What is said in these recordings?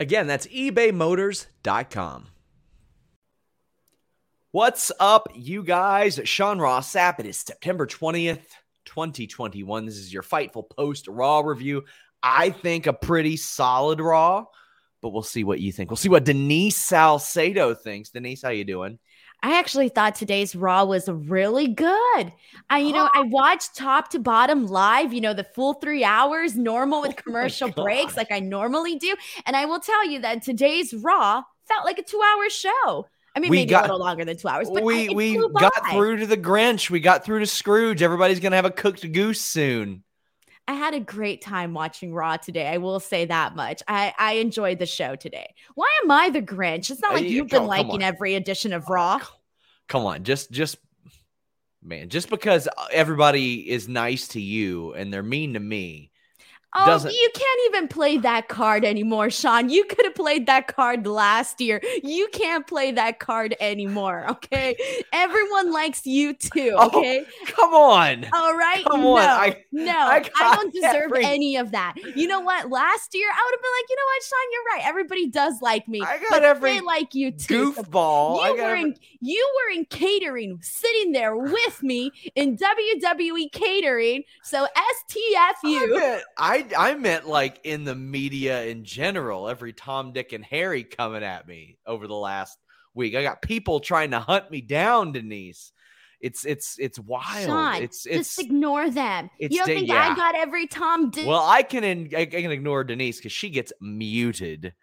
Again, that's ebaymotors.com. What's up, you guys? Sean Ross Sapp. It is September 20th, 2021. This is your Fightful Post Raw review. I think a pretty solid Raw, but we'll see what you think. We'll see what Denise Salcedo thinks. Denise, how you doing? I actually thought today's Raw was really good. I, you know, I oh. watched top to bottom live, you know, the full three hours, normal with Oh commercial my breaks, like I normally do. And I will tell you that today's Raw felt like a two hour show. I mean, We maybe got- a little longer than two hours, but we I, we got by. through to the Grinch. We got through to Scrooge. Everybody's gonna have a cooked goose soon. I had a great time watching Raw today. I will say that much. I, I enjoyed the show today. Why am I the Grinch? It's not like you've been come liking on. every edition of oh, Raw. Come on, just just man, just because everybody is nice to you and they're mean to me. Oh, doesn't- you can't even play that card anymore, Sean. You could have played that card last year. You can't play that card anymore, okay? Everyone likes you too, Oh, okay? Come on. All right? come no, on, I- no, I I, don't deserve every- any of that. You know what? Last year, I would have been like, you know what, Sean, you're right. Everybody does like me. I got but every they like you too. So Goofball. I you were every- in you were in catering, sitting there with me in WWE catering. So STFU. meant, I I meant like in the media in general, every Tom, Dick, and Harry coming at me over the last week. I got people trying to hunt me down, Denise. It's it's it's wild. Sean, it's it's just ignore them. You don't think yeah. I got every Tom Dick? well, I can in, I can ignore Denise because she gets muted.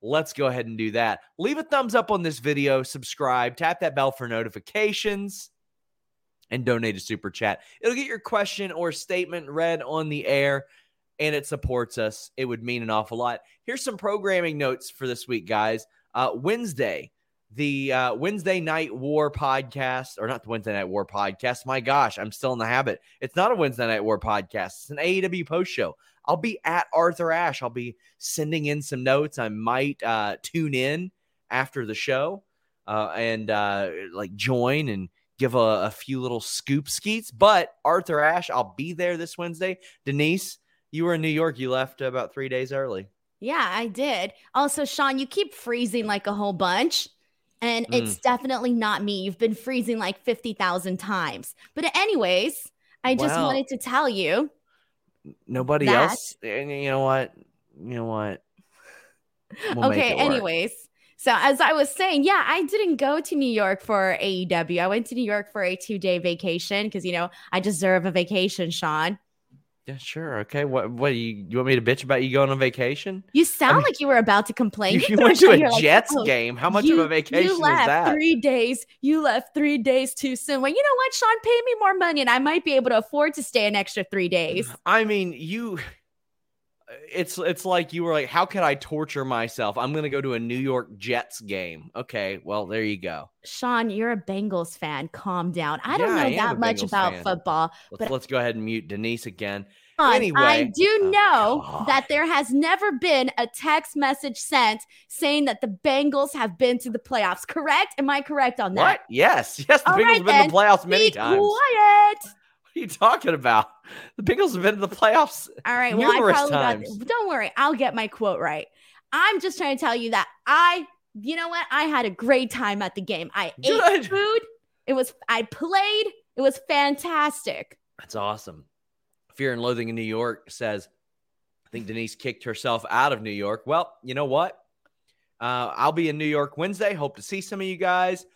Let's go ahead and do that. Leave a thumbs up on this video, subscribe, tap that bell for notifications, and donate a super chat. It'll get your question or statement read on the air, and it supports us. It would mean an awful lot. Here's some programming notes for this week, guys. Uh, Wednesday, the uh, Wednesday Night War podcast, or not the Wednesday Night War podcast. My gosh, I'm still in the habit. It's not a Wednesday Night War podcast. It's an AEW post show. I'll be at Arthur Ashe. I'll be sending in some notes. I might uh, tune in after the show uh, and uh, like join and give a, a few little scoop skeets. But Arthur Ashe, I'll be there this Wednesday. Denise, you were in New York. You left about three days early. yeah, I did. Also, Sean, you keep freezing like a whole bunch. And Mm. it's definitely not me. You've been freezing like 50,000 times. But, anyways, I just wanted to tell you Nobody That- else. And you know what? You know what? We'll okay, work. anyways. So as I was saying, yeah, I didn't go to New York for AEW. I went to New York for a two-day vacation because you know I deserve a vacation, Sean. Yeah, sure. Okay. What? What? You, you want me to bitch about you going on vacation? You sound mean, like you were about to complain. You, You went to a here like, Jets "Oh, game. How much you- of a vacation you is left that? Three days. You left three days too soon. Well, you know what, Sean? Pay me more money, and I might be able to afford to stay an extra three days. I mean, you. It's it's like you were like, how can I torture myself? I'm gonna go to a New York Jets game. Okay, well there you go. Sean, you're a Bengals fan. Calm down. I don't know I that much Bengals about fan. football. Let's But- let's go ahead and mute Denise again. Sean, I do Oh, know God. that there has never been a text message sent saying that the Bengals have been to the playoffs. Correct? Am I correct on that? What? Yes, yes. The All Bengals right, have been to the playoffs many Be times. What are you talking about? The Bengals have been to the playoffs. All right. Well, I probably times. got. Don't worry. I'll get my quote right. I'm just trying to tell you that I, you know what? I had a great time at the game. I Good. ate food. It was. I played. It was fantastic. That's awesome. Fear and Loathing in New York says, I think Denise kicked herself out of New York. Well, you know what? Uh, I'll be in New York Wednesday. Hope to see some of you guys.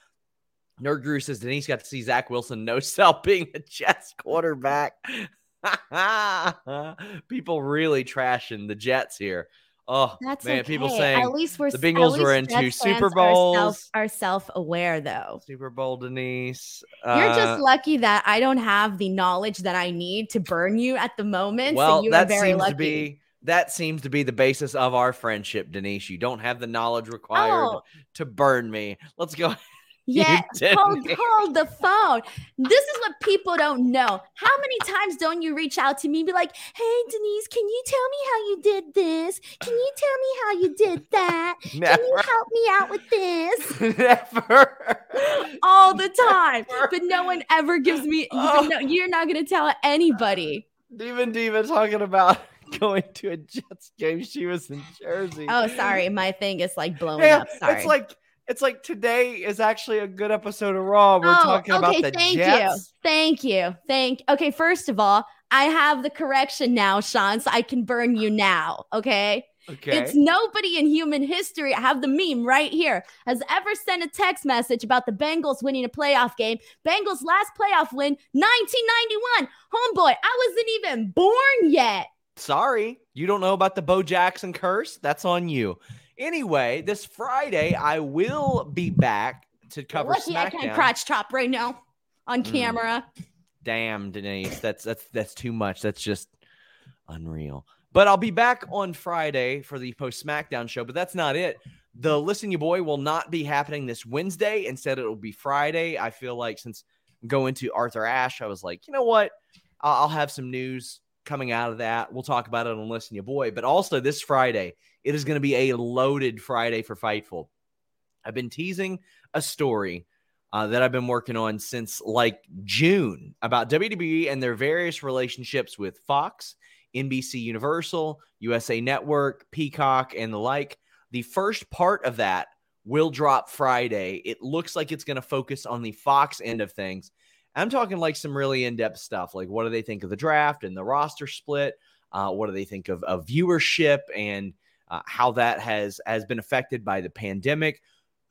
Nerd Guru says Denise got to see Zach Wilson no sell being a Jets quarterback. People really trashing the Jets here. Oh That's man, okay. people saying at least we're the Bengals were into Super Bowls. Are self aware though. Super Bowl Denise. You're Uh, just lucky that I don't have the knowledge that I need to burn you at the moment. well, so you are that very seems lucky. to be that seems to be the basis of our friendship, Denise. You don't have the knowledge required Oh. to burn me. Let's go. Yeah, hold, hold the phone. This is what people don't know. How many times don't you reach out to me and be like, hey, Denise, can you tell me how you did this? Can you tell me how you did that? Can you help me out with this? Never. All the time. But no one ever gives me, Oh. no, you're not going to tell anybody. Demon Diva talking about going to a Jets game. She was in Jersey. Oh, sorry. My thing is like blowing Yeah, up. Sorry. it's like it's like today is actually a good episode of Raw. We're Oh, talking about okay, the thank Jets. you. Thank you. Thank Okay, first of all, I have the correction now, Sean, so I can burn you now. Okay. Okay. It's nobody in human history. I have the meme right here. Has ever sent a text message about the Bengals winning a playoff game. Bengals last playoff win, 1991. Homeboy, I wasn't even born yet. Sorry, you don't know about the Bo Jackson curse. That's on you. Anyway, this Friday I will be back to cover Lucky I can't crotch chop right now on Mm. camera. Damn, Denise, that's that's that's too much. That's just unreal. But I'll be back on Friday for the post SmackDown show. But that's not it. The Listen You Boy will not be happening this Wednesday. Instead, it will be Friday. I feel like since going to Arthur Ashe, I was like, you know what? I'll, I'll have some news coming out of that. We'll talk about it on Listen You Boy. But also this Friday, it is going to be a loaded Friday for Fightful. I've been teasing a story uh, that I've been working on since like June about WWE and their various relationships with Fox, NBC Universal, USA Network, Peacock, and the like. The first part of that will drop Friday. It looks like it's going to focus on the Fox end of things. I'm talking like some really in depth stuff, like what do they think of the draft and the roster split? Uh, what do they think of, of viewership and uh, how that has has been affected by the pandemic?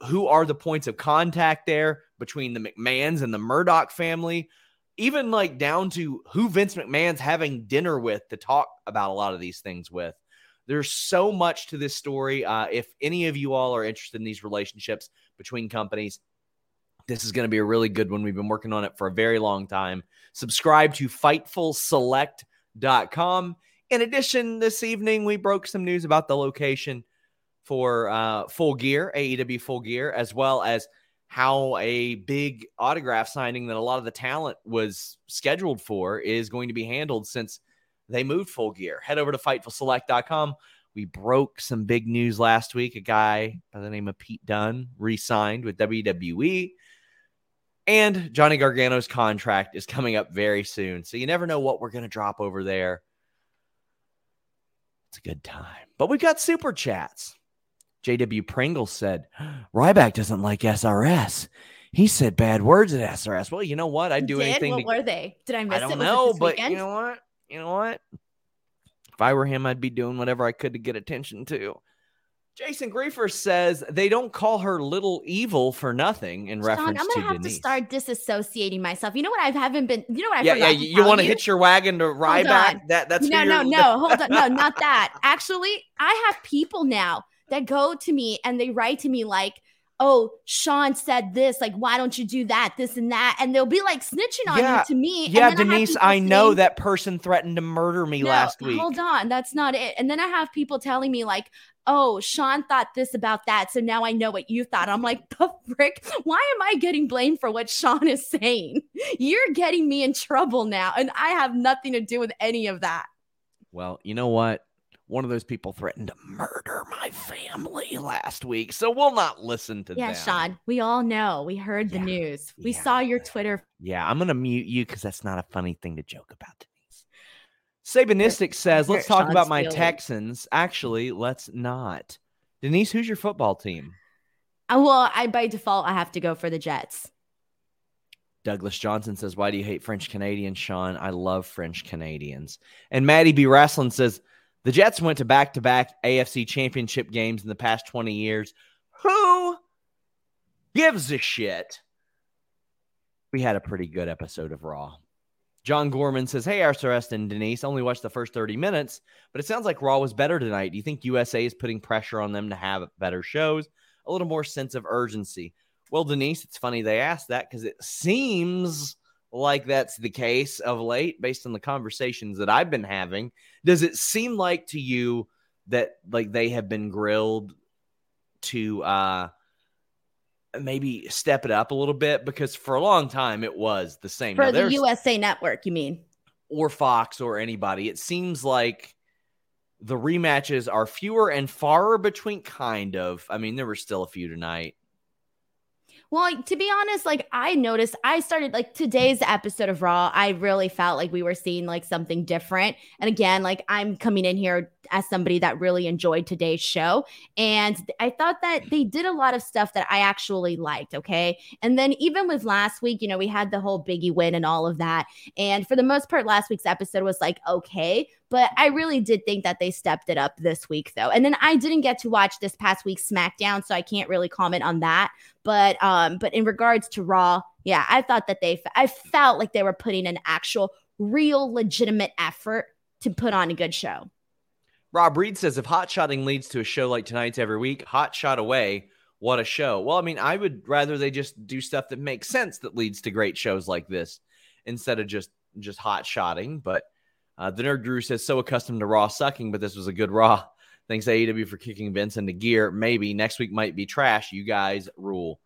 Who are the points of contact there between the McMahons and the Murdoch family? Even like down to who Vince McMahon's having dinner with to talk about a lot of these things with. There's so much to this story. Uh, if any of you all are interested in these relationships between companies, this is going to be a really good one. We've been working on it for a very long time. Subscribe to FightfulSelect.com. In addition, this evening we broke some news about the location for uh, Full Gear, AEW Full Gear, as well as how a big autograph signing that a lot of the talent was scheduled for is going to be handled since they moved Full Gear. Head over to FightfulSelect.com. We broke some big news last week. A guy by the name of Pete Dunne re signed with WWE. And Johnny Gargano's contract is coming up very soon. So you never know what we're going to drop over there. It's a good time. But we've got super chats. JW Pringle said, Ryback doesn't like SRS. He said bad words at SRS. Well, you know what? I'd do anything What to were they? Did I miss I don't it know, but weekend? you know what? You know what? If I were him, I'd be doing whatever I could to get attention too. Jason Griefer says they don't call her little evil for nothing in Sean, reference I'm to gonna have Denise. to start disassociating myself. You know what? I haven't been. You know what? I yeah, yeah. You, you want to hitch your wagon to Ryback? That that's no, no, no. Hold on, no, not that. Actually, I have people now that go to me and they write to me like, "Oh, Sean said this. Like, why don't you do that? This and that." And they'll be like snitching on Yeah, you to me. and Yeah, then I have Denise, I know saying- that person threatened to murder me No, last week. Hold on, that's not it. And then I have people telling me like, "Oh, Sean thought this about that, so now I know what you thought." I'm like, "The frick? Why am I getting blamed for what Sean is saying? You're getting me in trouble now, and I have nothing to do with any of that." Well, you know what? One of those people threatened to murder my family last week, so we'll not listen to that. Yeah, them. Sean, we all know. We heard the Yeah, news. We yeah. saw your Twitter. Yeah, I'm gonna mute you because that's not a funny thing to joke about, Denise. Sabanistic says, let's talk about my feelings. Texans. Actually, let's not. Denise, who's your football team? Uh, well, I by default I have to go for the Jets. Douglas Johnson says, Why do you hate French Canadians, Sean? I love French Canadians. And Maddie B. Wrestling says, The Jets went to back to back AFC championship games in the past 20 years. Who gives a shit? We had a pretty good episode of Raw. John Gorman says, Hey, Arcturus and Denise, only watched the first 30 minutes, but it sounds like Raw was better tonight. Do you think USA is putting pressure on them to have better shows? A little more sense of urgency. Well, Denise, it's funny they asked that because it seems like that's the case of late based on the conversations that I've been having. Does it seem like to you that like they have been grilled to uh maybe step it up a little bit because for a long time it was the same. For Now, the USA Network, you mean? or Fox or anybody. It seems like the rematches are fewer and far between, kind of. I mean, there were still a few tonight. Well, to be honest, like I noticed, I started like today's episode of Raw. I really felt like we were seeing like something different. And again, like I'm coming in here as somebody that really enjoyed today's show. And I thought that they did a lot of stuff that I actually liked. Okay. And then even with last week, you know, we had the whole Biggie win and all of that. And for the most part, last week's episode was like, okay. But I really did think that they stepped it up this week, though. And then I didn't get to watch this past week's SmackDown, so I can't really comment on that. But um, but in regards to Raw, yeah, I thought that they, I felt like they were putting an actual, real, legitimate effort to put on a good show. Rob Reed says if hot shotting leads to a show like tonight's every week, hot shot away. What a show. Well, I mean, I would rather they just do stuff that makes sense that leads to great shows like this instead of just just hot shotting. But uh, the nerd Drew says so accustomed to Raw sucking, but this was a good Raw. Thanks AEW for kicking Vince into gear. Maybe next week might be trash. You guys rule.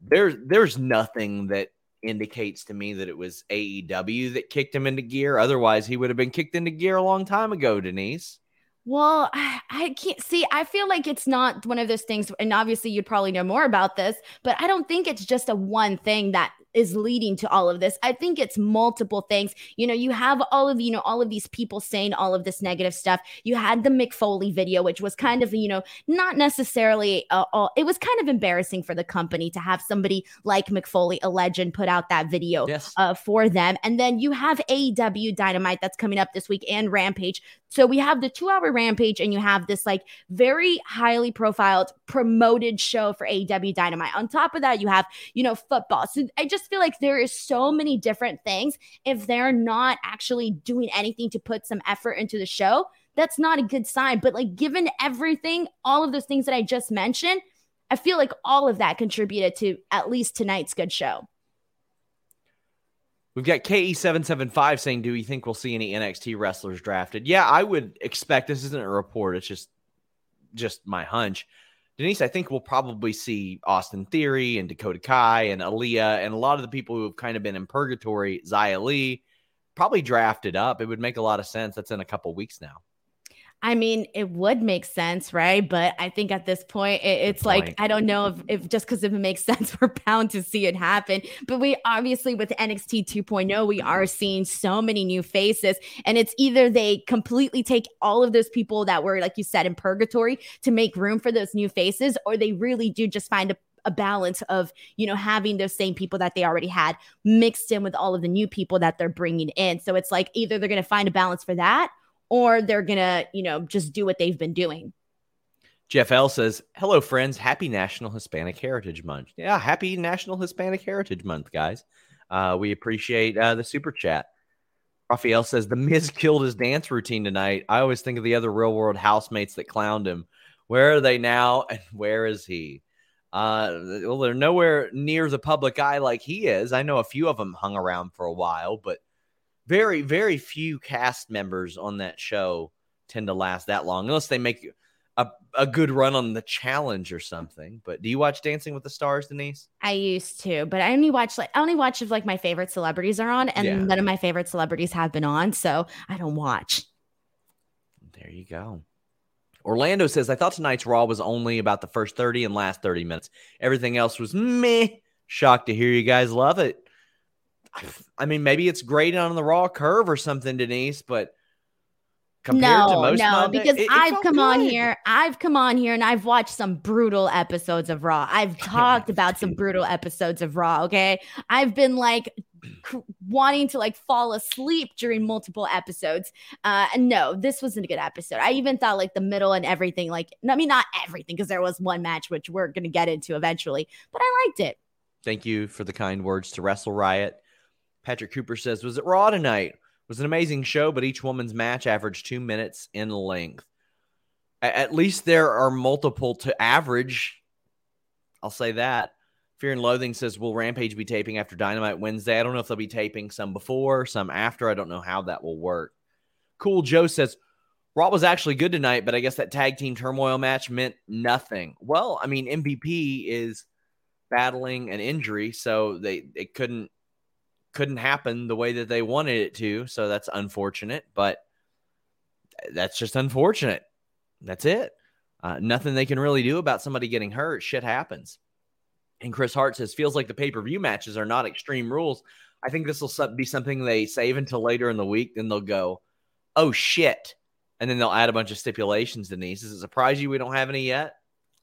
There's there's nothing that indicates to me that it was AEW that kicked him into gear. Otherwise, he would have been kicked into gear a long time ago, Denise. Well, I can't see. I feel like it's not one of those things, and obviously you'd probably know more about this, but I don't think it's just a one thing that is leading to all of this. I think it's multiple things. You know, you have all of you know all of these people saying all of this negative stuff. You had the Mick Foley video, which was kind of you know not necessarily. Uh, all, it was kind of embarrassing for the company to have somebody like Mick Foley, a legend, put out that video Yes. uh, for them. And then you have AEW Dynamite that's coming up this week and Rampage. So we have the two hour Rampage, and you have this like very highly profiled, promoted show for AEW Dynamite. On top of that, you have, you know, football. So I just feel like there is so many different things. If they're not actually doing anything to put some effort into the show, that's not a good sign. But like, given everything, all of those things that I just mentioned, I feel like all of that contributed to at least tonight's good show. We've got KE775 saying, Do you think we'll see any NXT wrestlers drafted? Yeah, I would expect this isn't a report, it's just just my hunch. Denise, I think we'll probably see Austin Theory and Dakota Kai and Aaliyah and a lot of the people who have kind of been in purgatory, Zia Lee, probably drafted up. It would make a lot of sense. That's in a couple weeks now. I mean, it would make sense, right? But I think at this point, it, it's point. like I don't know if, if just because if it makes sense, we're bound to see it happen. But we obviously with NXT 2.0, we are seeing so many new faces, and it's either they completely take all of those people that were, like you said, in purgatory to make room for those new faces, or they really do just find a a balance of you know having those same people that they already had mixed in with all of the new people that they're bringing in so it's like either they're going to find a balance for that or they're gonna, you know, just do what they've been doing. Jeff L says, Hello, friends. Happy National Hispanic Heritage Month. Yeah, happy National Hispanic Heritage Month, guys. Uh, we appreciate uh, the super chat. Raphael says, The Miz killed his dance routine tonight. I always think of the other real world housemates that clowned him. Where are they now? And where is he? Uh, well, they're nowhere near the public eye like he is. I know a few of them hung around for a while, but very, very few cast members on that show tend to last that long unless they make a, a good run on the challenge or something. But do you watch Dancing with the Stars, Denise? I used to, but I only watch like I only watch if like my favorite celebrities are on, and Yeah. none of my favorite celebrities have been on, so I don't watch. There you go. Orlando says, I thought tonight's Raw was only about the first 30 and last 30 minutes. Everything else was meh. Shocked to hear you guys love it. I mean, maybe it's graded on the Raw curve or something, Denise, but compared to no, most no, Monday- because it- I've come on here, I've come on here and I've watched some brutal episodes of Raw. I've talked about some brutal episodes of Raw. Okay, I've been like wanting to like fall asleep during multiple episodes. Uh, and no, this wasn't a good episode. I even thought like the middle and everything, like, I mean, not everything, because there was one match which we're going to get into eventually, but I liked it. Thank you for the kind words to Wrestle Riot. Patrick Cooper says, Was it Raw tonight? Was an amazing show, but each woman's match averaged two minutes in length. At least there are multiple to average. I'll say that. Fear and Loathing says, Will Rampage be taping after Dynamite Wednesday? I don't know if they'll be taping some before, some after. I don't know how that will work. Cool Joe says, Raw was actually good tonight, but I guess that tag team turmoil match meant nothing. Well, I mean, MVP is battling an injury, so they it couldn't couldn't happen the way that they wanted it to. So that's unfortunate, but that's just unfortunate. That's it. Uh, nothing they can really do about somebody getting hurt. Shit happens. And Chris Hart says, feels like the pay per view matches are not extreme rules. I think this will be something they save until later in the week. Then they'll go, oh shit. And then they'll add a bunch of stipulations, Denise. Does it surprise you we don't have any yet?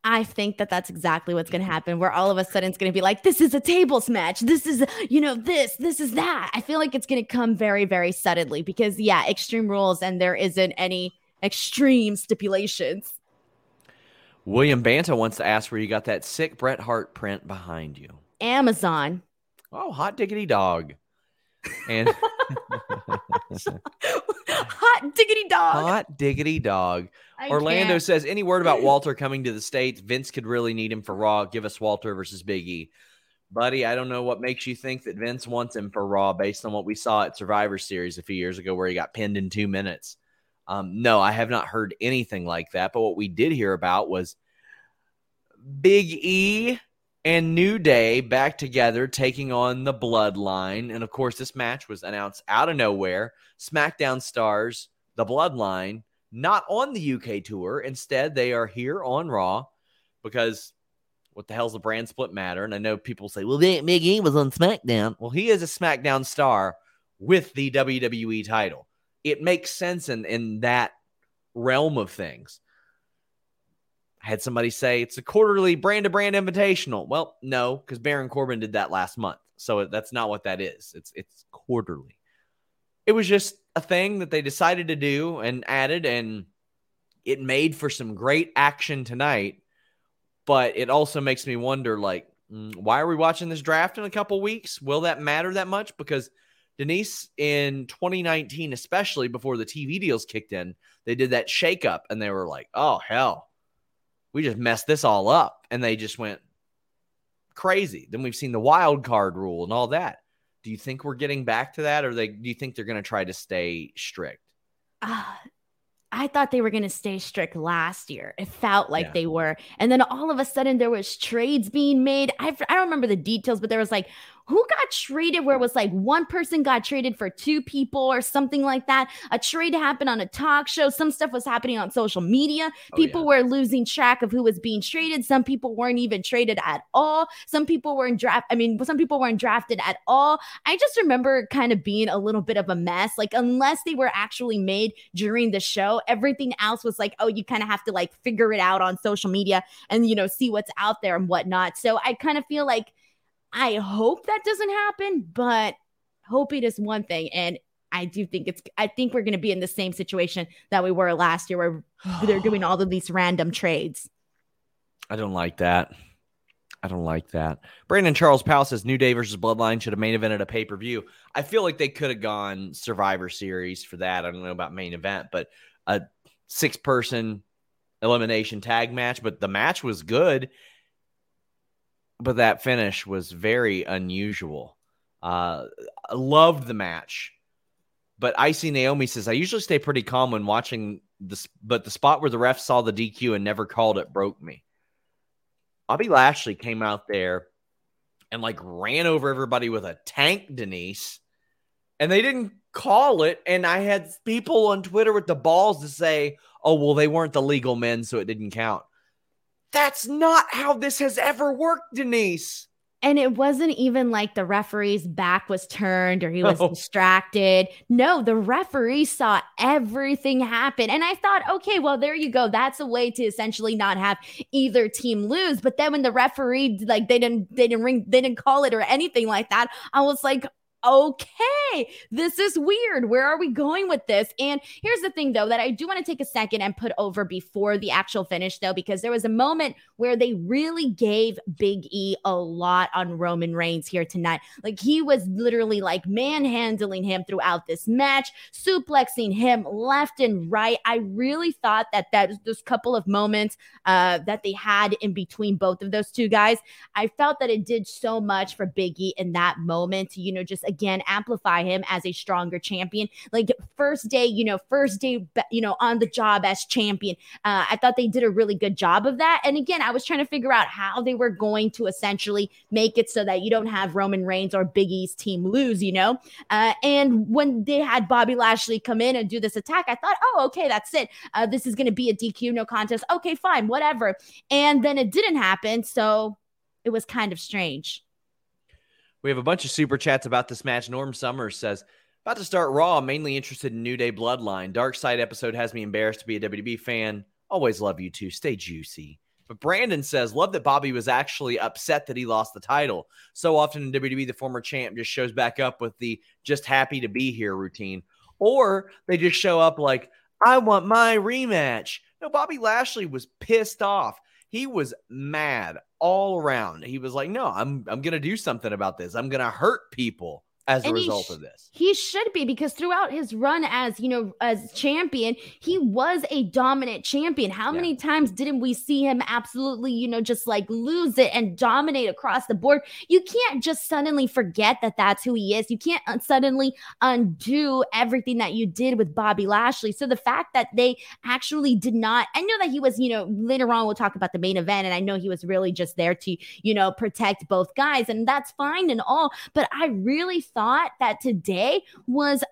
I think that that's exactly what's going to mm-hmm. happen. Where all of a sudden it's going to be like, this is a tables match. This is, you know, this, this is that. I feel like it's going to come very, very suddenly because, yeah, extreme rules and there isn't any extreme stipulations. William Banta wants to ask where you got that sick Bret Hart print behind you. Amazon. Oh, hot diggity dog. And hot diggity dog. Hot diggity dog. I Orlando can't. says any word about Walter coming to the States? Vince could really need him for Raw. Give us Walter versus Big E. Buddy, I don't know what makes you think that Vince wants him for Raw based on what we saw at Survivor Series a few years ago where he got pinned in two minutes. Um, no, I have not heard anything like that. But what we did hear about was Big E and New Day back together taking on the Bloodline. And of course, this match was announced out of nowhere. SmackDown stars, the Bloodline, not on the UK tour. Instead, they are here on Raw because what the hell's the brand split matter? And I know people say, well, Big E was on SmackDown. Well, he is a SmackDown star with the WWE title it makes sense in in that realm of things. I had somebody say it's a quarterly brand to brand invitational. Well, no, because Baron Corbin did that last month. So that's not what that is. It's it's quarterly. It was just a thing that they decided to do and added, and it made for some great action tonight. But it also makes me wonder, like, mm, why are we watching this draft in a couple weeks? Will that matter that much? Because Denise in 2019, especially before the TV deals kicked in, they did that shakeup and they were like, oh, hell, we just messed this all up. And they just went crazy. Then we've seen the wild card rule and all that. Do you think we're getting back to that or they, do you think they're going to try to stay strict? Uh, I thought they were going to stay strict last year. It felt like yeah. they were. And then all of a sudden there was trades being made. I, I don't remember the details, but there was like who got traded where it was like one person got traded for two people or something like that. A trade happened on a talk show. Some stuff was happening on social media. Oh, people yeah. were losing track of who was being traded. Some people weren't even traded at all. Some people weren't draft. I mean, some people weren't drafted at all. I just remember kind of being a little bit of a mess. Like, unless they were actually made during the show, everything else was like, oh, you kind of have to like figure it out on social media and, you know, see what's out there and whatnot. So I kind of feel like I hope that doesn't happen, but hoping is one thing. And I do think it's, I think we're going to be in the same situation that we were last year where they're doing all of these random trades. I don't like that. I don't like that. Brandon Charles Powell says New Day versus Bloodline should have main evented a pay per view. I feel like they could have gone Survivor Series for that. I don't know about main event, but a six person elimination tag match. But the match was good but that finish was very unusual. Uh, I loved the match, but Icy Naomi says I usually stay pretty calm when watching this, but the spot where the ref saw the DQ and never called it broke me. Bobby Lashley came out there and like ran over everybody with a tank, Denise, and they didn't call it. And I had people on Twitter with the balls to say, "Oh, well, they weren't the legal men, so it didn't count." That's not how this has ever worked, Denise. And it wasn't even like the referee's back was turned or he was oh. distracted. No, the referee saw everything happen. And I thought, okay, well, there you go. That's a way to essentially not have either team lose. But then when the referee, like, they didn't, they didn't ring, they didn't call it or anything like that, I was like, okay, this is weird. Where are we going with this? And here's the thing, though, that I do want to take a second and put over before the actual finish, though, because there was a moment where they really gave Big E a lot on Roman Reigns here tonight. Like he was literally like manhandling him throughout this match, suplexing him left and right. I really thought that that those couple of moments uh, that they had in between both of those two guys, I felt that it did so much for Big E in that moment you know, just again amplify him as a stronger champion. Like first day, you know, first day, you know, on the job as champion. Uh, I thought they did a really good job of that. And again, I was trying to figure out how they were going to essentially make it so that you don't have Roman Reigns or Big E's team lose, you know? Uh, and when they had Bobby Lashley come in and do this attack, I thought, oh, okay, that's it. Uh, this is going to be a DQ, no contest. Okay, fine, whatever. And then it didn't happen. So it was kind of strange. We have a bunch of super chats about this match. Norm Summers says, about to start Raw, mainly interested in New Day Bloodline. Dark Side episode has me embarrassed to be a WWE fan. Always love you too. Stay juicy. But Brandon says, love that Bobby was actually upset that he lost the title. So often in WWE, the former champ just shows back up with the just happy to be here routine. Or they just show up like, I want my rematch. No, Bobby Lashley was pissed off. He was mad all around. He was like, "No, I'm I'm going to do something about this. I'm going to hurt people." As a result sh- of this. He should be because throughout his run as, you know, as champion, he was a dominant champion. How yeah. many times didn't we see him absolutely, you know, just like lose it and dominate across the board? You can't just suddenly forget that that's who he is. You can't uh, suddenly undo everything that you did with Bobby Lashley. So the fact that they actually did not, I know that he was, you know, later on we'll talk about the main event and I know he was really just there to, you know, protect both guys and that's fine and all, but I really thought that today was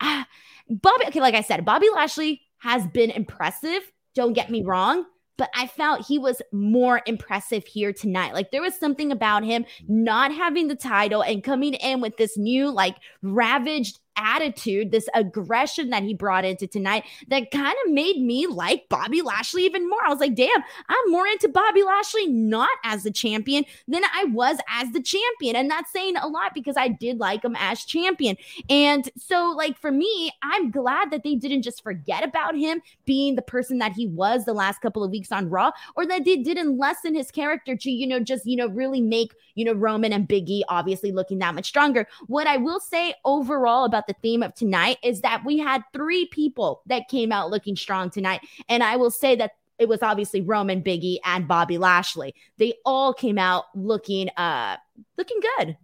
uh, Bobby. Okay, like I said, Bobby Lashley has been impressive. Don't get me wrong but I felt he was more impressive here tonight. Like there was something about him not having the title and coming in with this new, like, ravaged attitude, this aggression that he brought into tonight that kind of made me like Bobby Lashley even more. I was like, damn, I'm more into Bobby Lashley not as the champion than I was as the champion. And that's saying a lot because I did like him as champion. And so, like, for me, I'm glad that they didn't just forget about him being the person that he was the last couple of weeks on Raw or that they didn't lessen his character to, you know, just, you know, really make, you know, Roman and Biggie obviously looking that much stronger. What I will say overall about the theme of tonight is that we had three people that came out looking strong tonight. And I will say that it was obviously Roman, Biggie, and Bobby Lashley. They all came out looking uh looking good.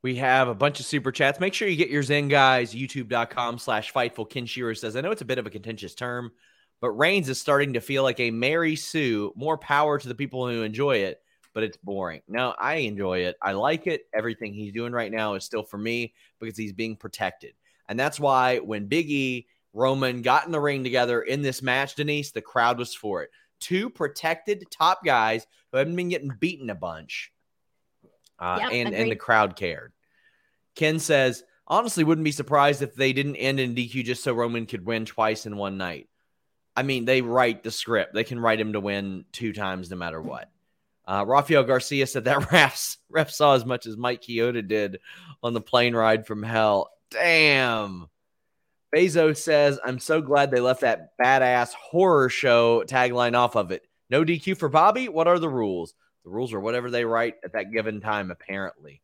We have a bunch of super chats. Make sure you get yours in, guys. YouTube.com slash Fightful. Ken Shearer says, I know it's a bit of a contentious term, but Reigns is starting to feel like a Mary Sue. More power to the people who enjoy it but it's boring. Now, I enjoy it. I like it. Everything he's doing right now is still for me because he's being protected. And that's why when Big E, Roman got in the ring together in this match, Denise, the crowd was for it. Two protected top guys who haven't been getting beaten a bunch. Uh, yep, and, and the crowd cared. Ken says, honestly, wouldn't be surprised if they didn't end in DQ just so Roman could win twice in one night. I mean, they write the script. They can write him to win two times no matter what. Uh, Rafael Garcia said that refs ref saw as much as Mike Chioda did on the plane ride from hell. Damn. Bezos says, I'm so glad they left that badass horror show tagline off of it. No DQ for Bobby? What are the rules? The rules are whatever they write at that given time, apparently.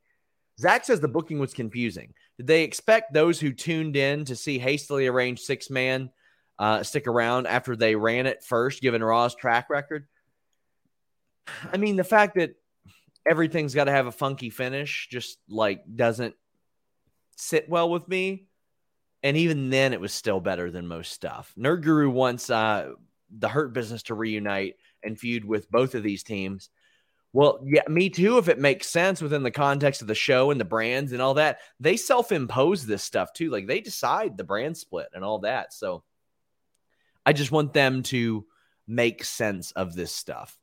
Zach says the booking was confusing. Did they expect those who tuned in to see hastily arranged six man uh, stick around after they ran it first, given Raw's track record? I mean, the fact that everything's got to have a funky finish just like doesn't sit well with me. And even then, it was still better than most stuff. Nerd Guru wants uh, the Hurt Business to reunite and feud with both of these teams. Well, yeah, me too. If it makes sense within the context of the show and the brands and all that, they self impose this stuff too. Like they decide the brand split and all that. So I just want them to make sense of this stuff.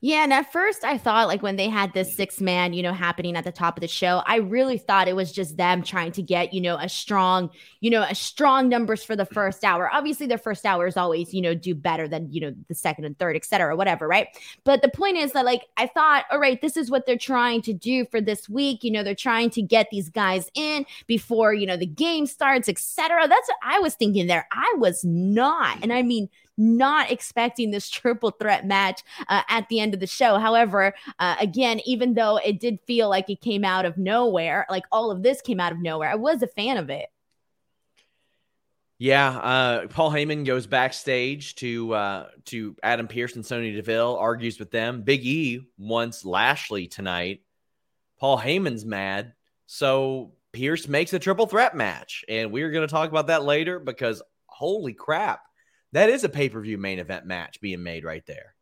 Yeah, and at first I thought like when they had this six man, you know, happening at the top of the show, I really thought it was just them trying to get, you know, a strong, you know, a strong numbers for the first hour. Obviously, their first hour is always, you know, do better than, you know, the second and third, et cetera, whatever, right? But the point is that like I thought, all right, this is what they're trying to do for this week. You know, they're trying to get these guys in before, you know, the game starts, et cetera. That's what I was thinking there. I was not. And I mean, not expecting this triple threat match uh, at the end of the show. However, uh, again, even though it did feel like it came out of nowhere, like all of this came out of nowhere, I was a fan of it. Yeah, uh, Paul Heyman goes backstage to uh, to Adam Pearce and Sonya Deville, argues with them. Big E wants Lashley tonight. Paul Heyman's mad, so Pearce makes a triple threat match, and we're going to talk about that later because holy crap, that is a pay per view main event match being made right there.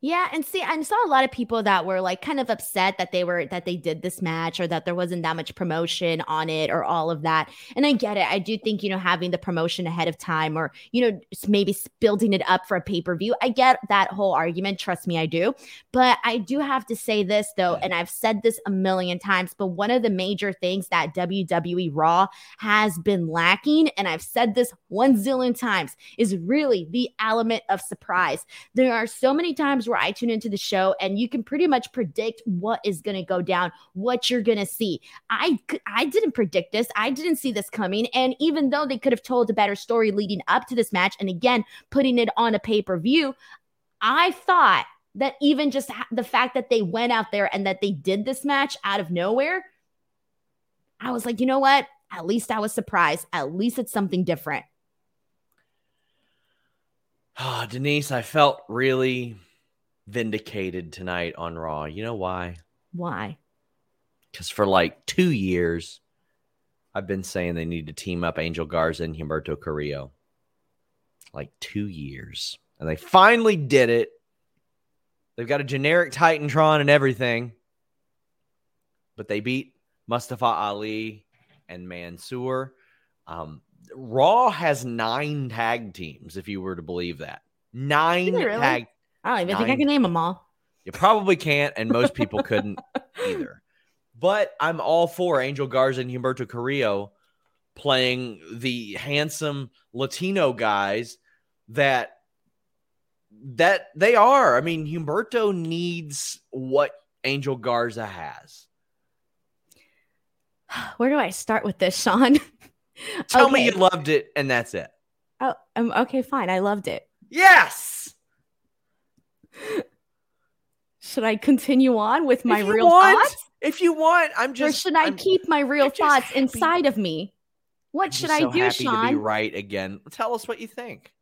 Yeah, and see, I saw a lot of people that were like kind of upset that they were that they did this match or that there wasn't that much promotion on it or all of that. And I get it. I do think, you know, having the promotion ahead of time or, you know, maybe building it up for a pay-per-view. I get that whole argument, trust me, I do. But I do have to say this though, and I've said this a million times, but one of the major things that WWE Raw has been lacking, and I've said this one zillion times, is really the element of surprise. There are so many times where I tune into the show and you can pretty much predict what is going to go down, what you're going to see. I I didn't predict this. I didn't see this coming and even though they could have told a better story leading up to this match and again putting it on a pay-per-view, I thought that even just the fact that they went out there and that they did this match out of nowhere, I was like, you know what? At least I was surprised. At least it's something different. Oh, Denise, I felt really vindicated tonight on Raw. You know why? Why? Because for like two years, I've been saying they need to team up Angel Garza and Humberto Carrillo. Like two years. And they finally did it. They've got a generic Titantron and everything. But they beat Mustafa Ali and Mansoor. Um, Raw has nine tag teams, if you were to believe that. Nine really? tag I don't even Nine. think I can name them all. You probably can't, and most people couldn't either. But I'm all for Angel Garza and Humberto Carrillo playing the handsome Latino guys that that they are. I mean, Humberto needs what Angel Garza has. Where do I start with this, Sean? Tell okay. me you loved it, and that's it. Oh, um, okay, fine. I loved it. Yes. Should I continue on with my real want, thoughts? If you want, I'm just. Or should I I'm, keep my real thoughts happy. inside of me? What I'm should I so do, happy Sean? To be right again. Tell us what you think.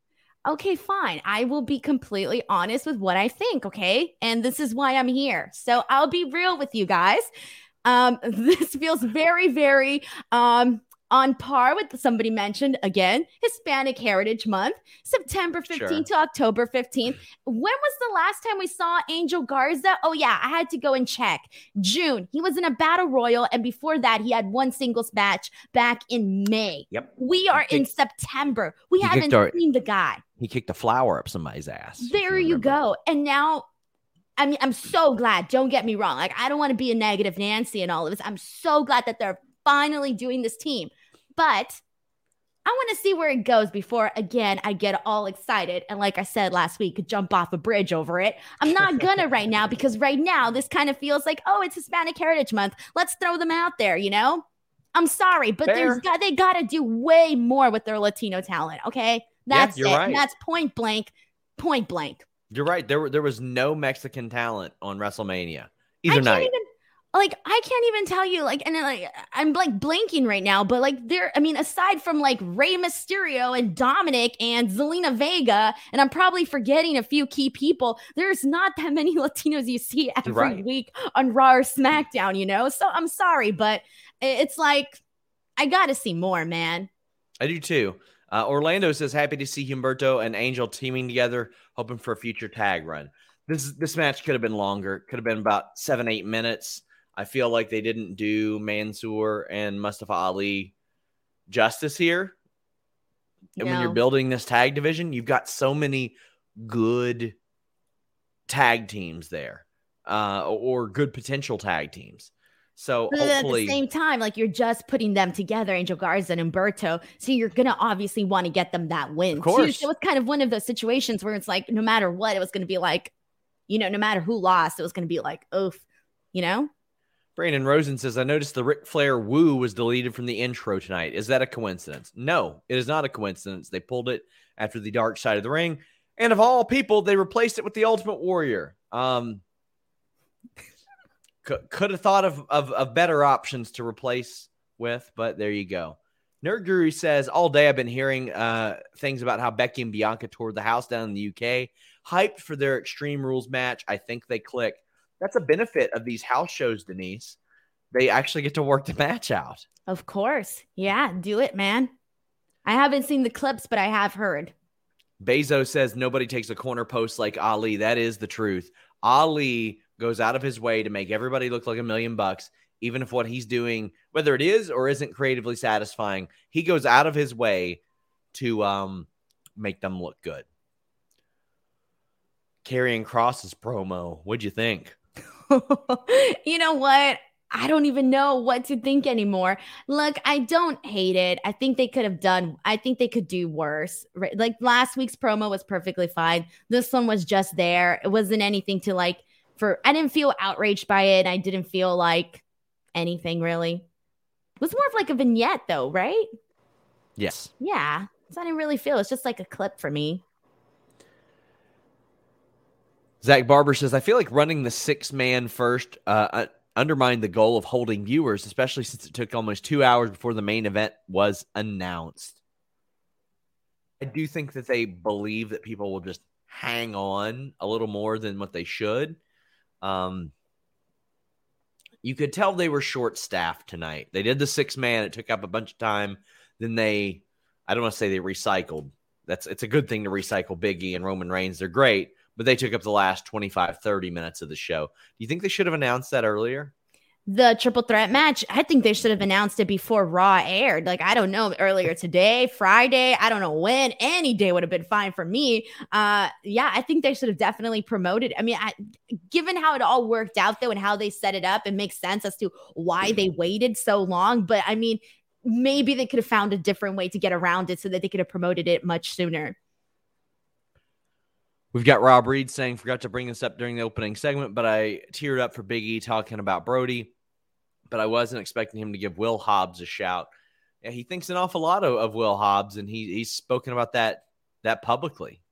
Okay, fine. I will be completely honest with what I think. Okay, and this is why I'm here. So I'll be real with you guys. Um, this feels very, very um on par with somebody mentioned again hispanic heritage month september 15th sure. to october 15th when was the last time we saw angel garza? Oh yeah i had to go and check. June he was in a battle royal and before that he had one singles match back in may. Yep. We are in september. We haven't our, seen the guy. he kicked a flower up somebody's ass there you, you go. And now I mean, I'm so glad. Don't get me wrong. Like, I don't want to be a negative Nancy and all of this. I'm so glad that they're finally doing this team. But I want to see where it goes before, again, I get all excited. And like I said last week, jump off a bridge over it. I'm not gonna right now because right now this kind of feels like, oh, it's Hispanic Heritage Month. Let's throw them out there, you know? I'm sorry, but Fair. there's got they got to do way more with their Latino talent. Okay, that's yeah, it. Right. That's point blank, point blank. You're right. There, there was no Mexican talent on WrestleMania either night. Even, like I can't even tell you like and like I'm like blanking right now, but like there I mean aside from like Rey Mysterio and Dominik and Zelina Vega and I'm probably forgetting a few key people, there's not that many Latinos you see every right. week on Raw or SmackDown, you know? So I'm sorry, but it's like I got to see more, man. I do too. Uh, Orlando says happy to see Humberto and Angel teaming together, hoping for a future tag run. This this match could have been longer. Could have been about seven eight minutes. I feel like they didn't do Mansoor and Mustafa Ali justice here. And when you're building this tag division, you've got so many good tag teams there, uh, or good potential tag teams. So but at the same time, like you're just putting them together, Angel Garza and Humberto. So you're gonna obviously want to get them that win. Of course. Too. So it's kind of one of those situations where it's like no matter what, it was gonna be like, you know, no matter who lost, it was gonna be like, oof, you know? Brandon Rosen says, I noticed the Ric Flair woo was deleted from the intro tonight. Is that a coincidence? No, it is not a coincidence. They pulled it after the dark side of the ring. And of all people, they replaced it with the Ultimate Warrior. Um, could, have thought of, of, of better options to replace with, but there you go. Nerd Guru says all day I've been hearing uh, things about how Becky and Bianca toured the house down in the UK, hyped for their Extreme Rules match. I think they click. That's a benefit of these house shows, Denise. They actually get to work the match out. Of course. Yeah, do it, man. I haven't seen the clips, but I have heard. Bezos says nobody takes a corner post like Ali. That is the truth. Ali goes out of his way to make everybody look like a million bucks, even if what he's doing, whether it is or isn't creatively satisfying, he goes out of his way to um, make them look good. Karrion Kross's promo, what'd you think? you know what? I don't even know what to think anymore. Look, I don't hate it. I think they could have done, I think they could do worse. Right? Like last week's promo was perfectly fine. This one was just there. It wasn't anything to like, for, I didn't feel outraged by it. I didn't feel like anything really. It was more of like a vignette though, right? Yes. Yeah. So I didn't really feel it's just like a clip for me. Zach Barber says, I feel like running the six man first uh, undermined the goal of holding viewers, especially since it took almost two hours before the main event was announced. I do think that they believe that people will just hang on a little more than what they should. Um, you could tell they were short staffed tonight. They did the six man, it took up a bunch of time. Then they, I don't want to say they recycled. That's it's a good thing to recycle Biggie and Roman Reigns. They're great, but they took up the last 25, 30 minutes of the show. Do you think they should have announced that earlier? The triple threat match, I think they should have announced it before Raw aired. Like, I don't know, earlier today, Friday, I don't know when, any day would have been fine for me. Uh, yeah, I think they should have definitely promoted. I mean, I, given how it all worked out, though, and how they set it up, it makes sense as to why they waited so long. But I mean, maybe they could have found a different way to get around it so that they could have promoted it much sooner. We've got Rob Reed saying, forgot to bring this up during the opening segment, but I teared up for Big E talking about Brodie, but I wasn't expecting him to give Will Hobbs a shout. Yeah, he thinks an awful lot of, of Will Hobbs, and he, he's spoken about that that publicly.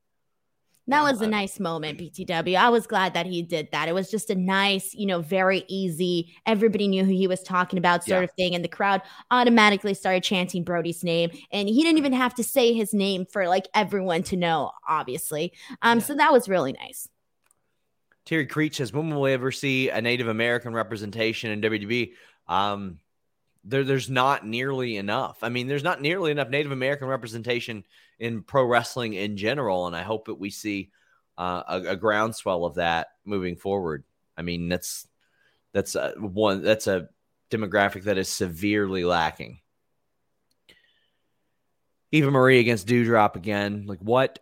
That was a nice moment, BTW. I was glad that he did that. It was just a nice, you know, very easy. Everybody knew who he was talking about, sort yeah. of thing. And the crowd automatically started chanting Brodie's name. And he didn't even have to say his name for like everyone to know, obviously. Um, yeah. so that was really nice. Terry Creech says, when will we ever see a Native American representation in WWE? Um, there, there's not nearly enough. I mean, there's not nearly enough Native American representation in pro wrestling in general, and I hope that we see uh, a, a, groundswell of that moving forward. I mean, that's that's a, one that's a demographic that is severely lacking. Eva Marie against Doudrop again. Like, what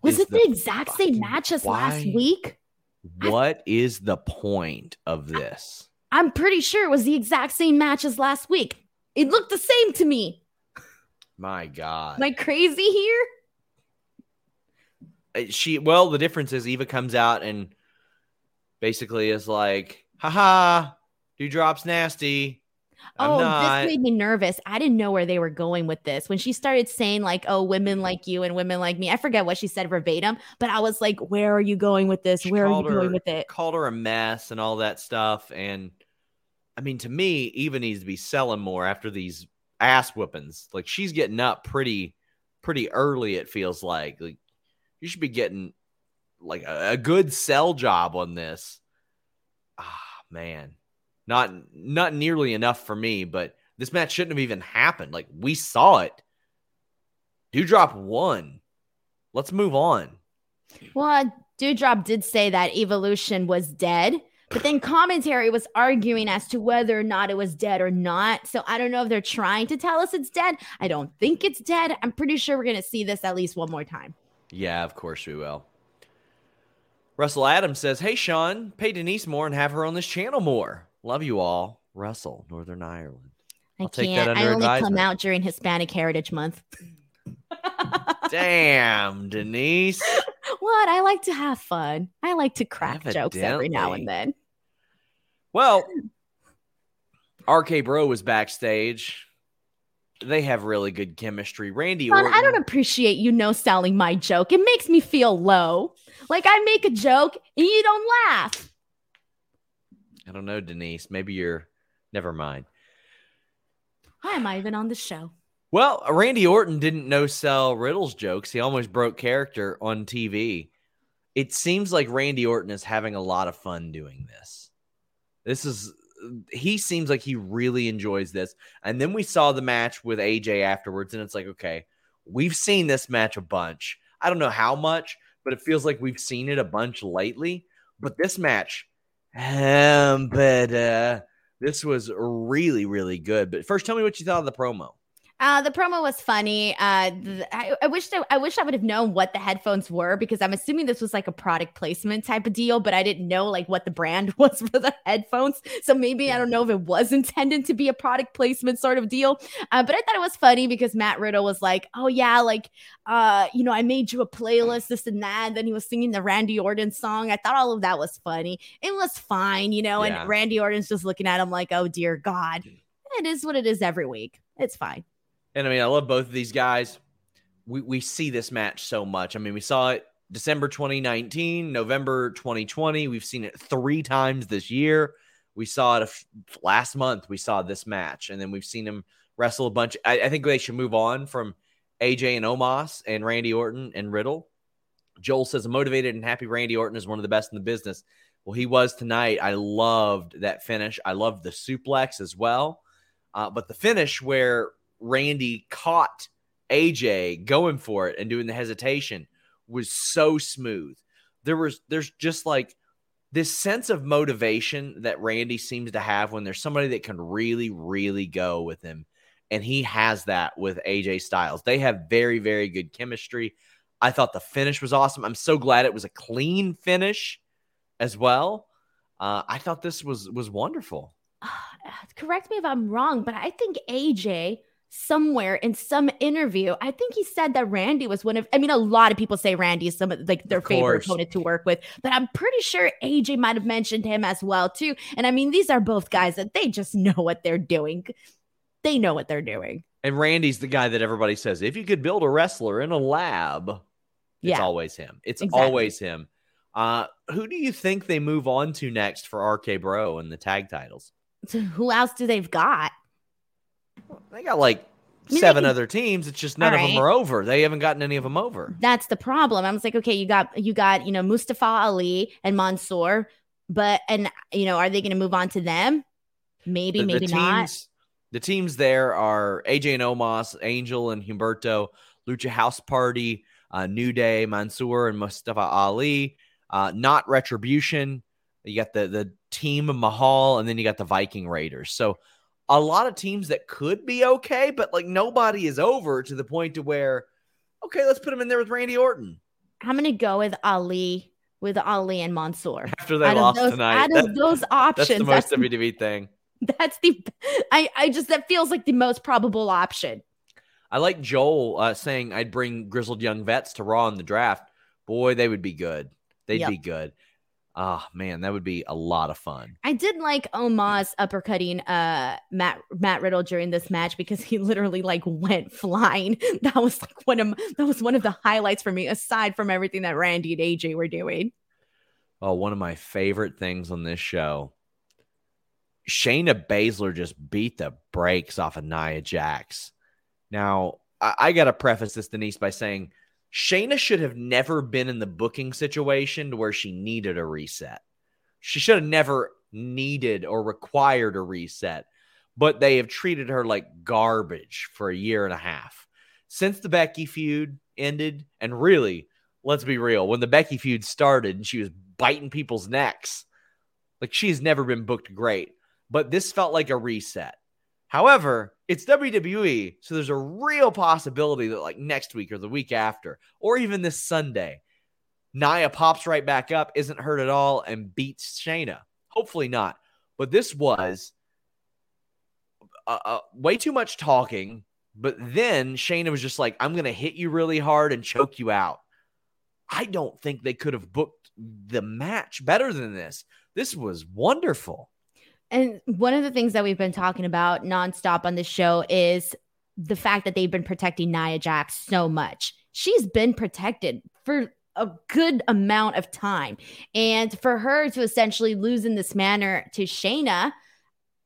was it? The, the exact same match as why? last week. What I, is the point of this? I'm pretty sure it was the exact same match as last week. It looked the same to me. My God. Am I crazy here? Uh, she well, the difference is Eva comes out and basically is like, haha, Doudrop's nasty. I'm oh, not. this made me nervous. I didn't know where they were going with this. When she started saying, like, oh, women like you and women like me, I forget what she said verbatim, but I was like, where are you going with this? She where are you her, going with it? Called her a mess and all that stuff. And I mean, to me, Eva needs to be selling more after these ass whoopings. Like she's getting up pretty, pretty early. It feels like like you should be getting like a, a good sell job on this. Ah, man, not not nearly enough for me. But this match shouldn't have even happened. Like we saw it. Doudrop won. Let's move on. Well, Doudrop did say that Evolution was dead. But then commentary was arguing as to whether or not it was dead or not. So I don't know if they're trying to tell us it's dead. I don't think it's dead. I'm pretty sure we're going to see this at least one more time. Yeah, of course we will. Russell Adams says, Hey, Sean, pay Denise more and have her on this channel more. Love you all. Russell, Northern Ireland. I I'll take that can't. under I only come out during Hispanic Heritage Month. Damn, Denise. What? I like to have fun. I like to crack jokes every now and then. Well, RK Bro was backstage. They have really good chemistry. Randy. I don't appreciate you no selling my joke. It makes me feel low. Like I make a joke and you don't laugh. I don't know, Denise. Maybe you're. Never mind. Why am I even on the show? Well, Randy Orton didn't no sell Riddle's jokes. He almost broke character on TV. It seems like Randy Orton is having a lot of fun doing this. This is he seems like he really enjoys this. And then we saw the match with AJ afterwards, and it's like, okay, we've seen this match a bunch. I don't know how much, but it feels like we've seen it a bunch lately. But this match, um, but uh, this was really, really good. But first, tell me what you thought of the promo. Uh, the promo was funny. Uh, th- I, I wish I, I wish I would have known what the headphones were because I'm assuming this was like a product placement type of deal, but I didn't know like what the brand was for the headphones. So maybe I don't know if it was intended to be a product placement sort of deal. Uh, but I thought it was funny because Matt Riddle was like, "Oh yeah, like uh, you know, I made you a playlist, this and that." And then he was singing the Randy Orton song. I thought all of that was funny. It was fine, you know. Yeah. And Randy Orton's just looking at him like, "Oh dear God." It is what it is every week. It's fine. And I mean, I love both of these guys. We we see this match so much. I mean, we saw it December 2019, November 2020. We've seen it three times this year. We saw it last month. We saw this match, and then we've seen him wrestle a bunch. I, I think they should move on from AJ and Omos and Randy Orton and Riddle. Joel says a motivated and happy Randy Orton is one of the best in the business. Well, he was tonight. I loved that finish. I loved the suplex as well. Uh, but the finish where Randy caught AJ going for it and doing the hesitation was so smooth. There was there's just like this sense of motivation that Randy seems to have when there's somebody that can really really go with him and he has that with AJ Styles. They have very very good chemistry. I thought the finish was awesome. I'm so glad it was a clean finish as well. Uh, I thought this was was wonderful. correct me if I'm wrong, but I think AJ somewhere in some interview, I think he said that Randy was one of I mean a lot of people say Randy is some of like their Of favorite opponent to work with, but I'm pretty sure AJ might have mentioned him as well too. And I mean these are both guys that they just know what they're doing. They know what they're doing. And Randy's the guy that everybody says, if you could build a wrestler in a lab, it's Yeah. always him. It's Exactly. always him. Uh, who do you think they move on to next for RK Bro and the tag titles? So who else do they've got? They got like mean, they seven can- other teams. It's just none All of them are over. They haven't gotten any of them over. That's the problem. I was like, okay, you got you got, you know, Mustafa Ali and Mansoor, but and you know, are they gonna move on to them? Maybe, The- the maybe not. The teams there are AJ and Omos, Angel and Humberto, Lucha House Party, uh, New Day, Mansoor and Mustafa Ali. Uh, not Retribution. You got the the team of Mahal, and then you got the Viking Raiders. So a lot of teams that could be okay, but like nobody is over to the point to where, okay, let's put them in there with Randy Orton I'm gonna go with Ali with Ali and Mansoor. after they out lost of those, tonight. out That- of those options, that's the most that's, WWE thing. that's the I, I just that feels like the most probable option. I like Joel uh, saying I'd bring grizzled young vets to Raw in the draft. Boy, they would be good. They'd Yep. be good. Oh man, that would be a lot of fun. I did like Omos uppercutting uh Matt Matt Riddle during this match because he literally like went flying. That was like one of that was one of the highlights for me, aside from everything that Randy and AJ were doing. Oh, one of my favorite things on this show. Shayna Baszler just beat the brakes off of Nia Jax. Now, I, I got to preface this, Denise, by saying Shayna should have never been in the booking situation to where she needed a reset. She should have never needed or required a reset, but they have treated her like garbage for a year and a half. Since the Becky feud ended, and really, let's be real, when the Becky feud started and she was biting people's necks, like she's never been booked great, but this felt like a reset. However, it's WWE, so there's a real possibility that like next week or the week after, or even this Sunday, Nia pops right back up, isn't hurt at all, and beats Shayna. Hopefully not. But this was uh, uh, way too much talking. But then Shayna was just like, I'm going to hit you really hard and choke you out. I don't think they could have booked the match better than this. This was wonderful. And one of the things that we've been talking about nonstop on the show is the fact that they've been protecting Nia Jax so much. She's been protected for a good amount of time. And for her to essentially lose in this manner to Shayna,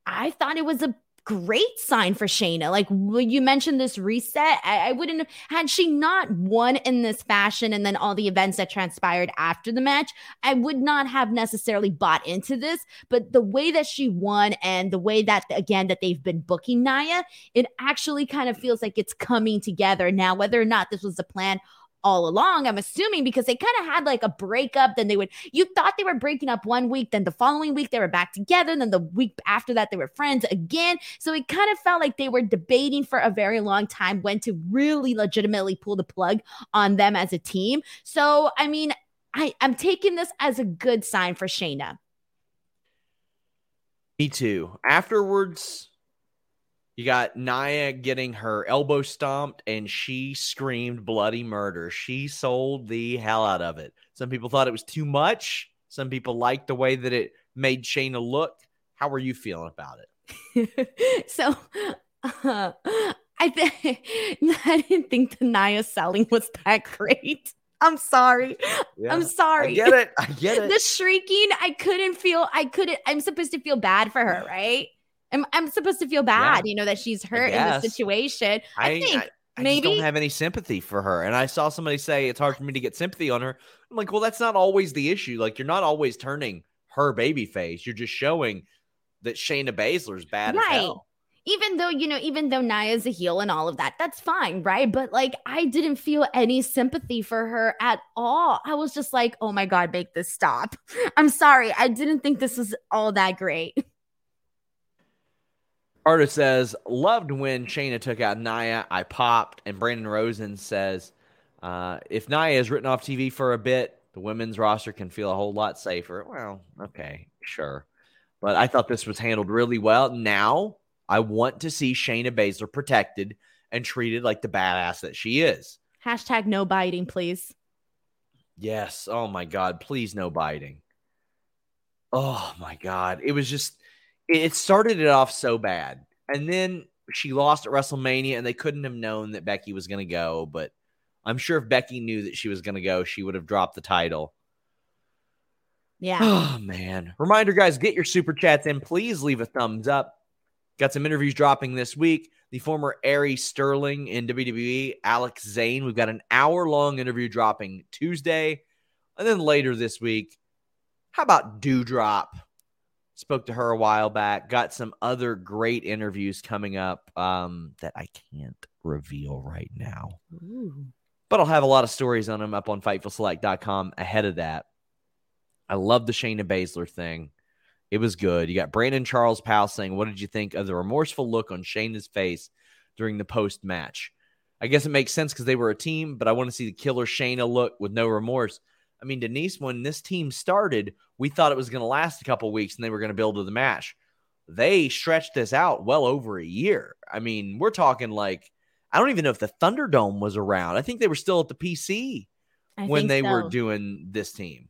I thought it was a great sign for Shayna. Like you mentioned this reset, I, I wouldn't have had she not won in this fashion and then all the events that transpired after the match, I would not have necessarily bought into this. But the way that she won and the way that again that they've been booking Nia, it actually kind of feels like it's coming together now, whether or not this was the plan all along. I'm assuming because they kind of had like a breakup. Then they would, you thought they were breaking up one week, then the following week they were back together. Then the week after that they were friends again. So it kind of felt like they were debating for a very long time when to really legitimately pull the plug on them as a team. So, I mean, I, I'm taking this as a good sign for Shayna. Me too. Afterwards, you got Nia getting her elbow stomped and she screamed bloody murder. She sold the hell out of it. Some people thought it was too much. Some people liked the way that it made Shayna look. How are you feeling about it? so uh, I think I didn't think the Nia selling was that great. I'm sorry. Yeah, I'm sorry. I get it. I get it. the shrieking, I couldn't feel, I couldn't, I'm supposed to feel bad for her, right? I'm, I'm supposed to feel bad, yeah, you know, that she's hurt in the situation. I, I think I, I maybe don't have any sympathy for her. And I saw somebody say it's hard for me to get sympathy on her. I'm like, well, that's not always the issue. Like, you're not always turning her baby face. You're just showing that Shayna Baszler's bad right. as hell. Even though, you know, even though Nia's a heel and all of that, that's fine, right? But like, I didn't feel any sympathy for her at all. I was just like, oh my God, make this stop. I'm sorry. I didn't think this was all that great. Artist says, loved when Shayna took out Nia. I popped. And Brandon Rosen says, uh, if Nia is written off TV for a bit, the women's roster can feel a whole lot safer. Well, okay, sure. But I thought this was handled really well. Now I want to see Shayna Baszler protected and treated like the badass that she is. Hashtag no biting, please. Yes. Oh my God. Please no biting. Oh my God. It was just it started it off so bad. And then she lost at WrestleMania, and they couldn't have known that Becky was going to go. But I'm sure if Becky knew that she was going to go, she would have dropped the title. Yeah. Oh, man. Reminder, guys, get your super chats in. Please leave a thumbs up. Got some interviews dropping this week. The former Ari Sterling in WWE, Alex Zane. We've got an hour long interview dropping Tuesday. And then later this week, how about Doudrop? Spoke to her a while back got some other great interviews coming up um, that i can't reveal right now. Ooh. but i'll have a lot of stories on them up on fightfulselect.com ahead of that. I love the shayna baszler thing. It was good. You got brandon charles powell saying what did you think of the remorseful look on shayna's face during the post match i guess it makes sense because they were a team but i want to see the killer shayna look with no remorse I mean, Denise, when this team started, we thought it was going to last a couple weeks and they were going to build to the match. They stretched this out well over a year. I mean, we're talking like I don't even know if the Thunderdome was around. I think they were still at the PC I when they so. were doing this team.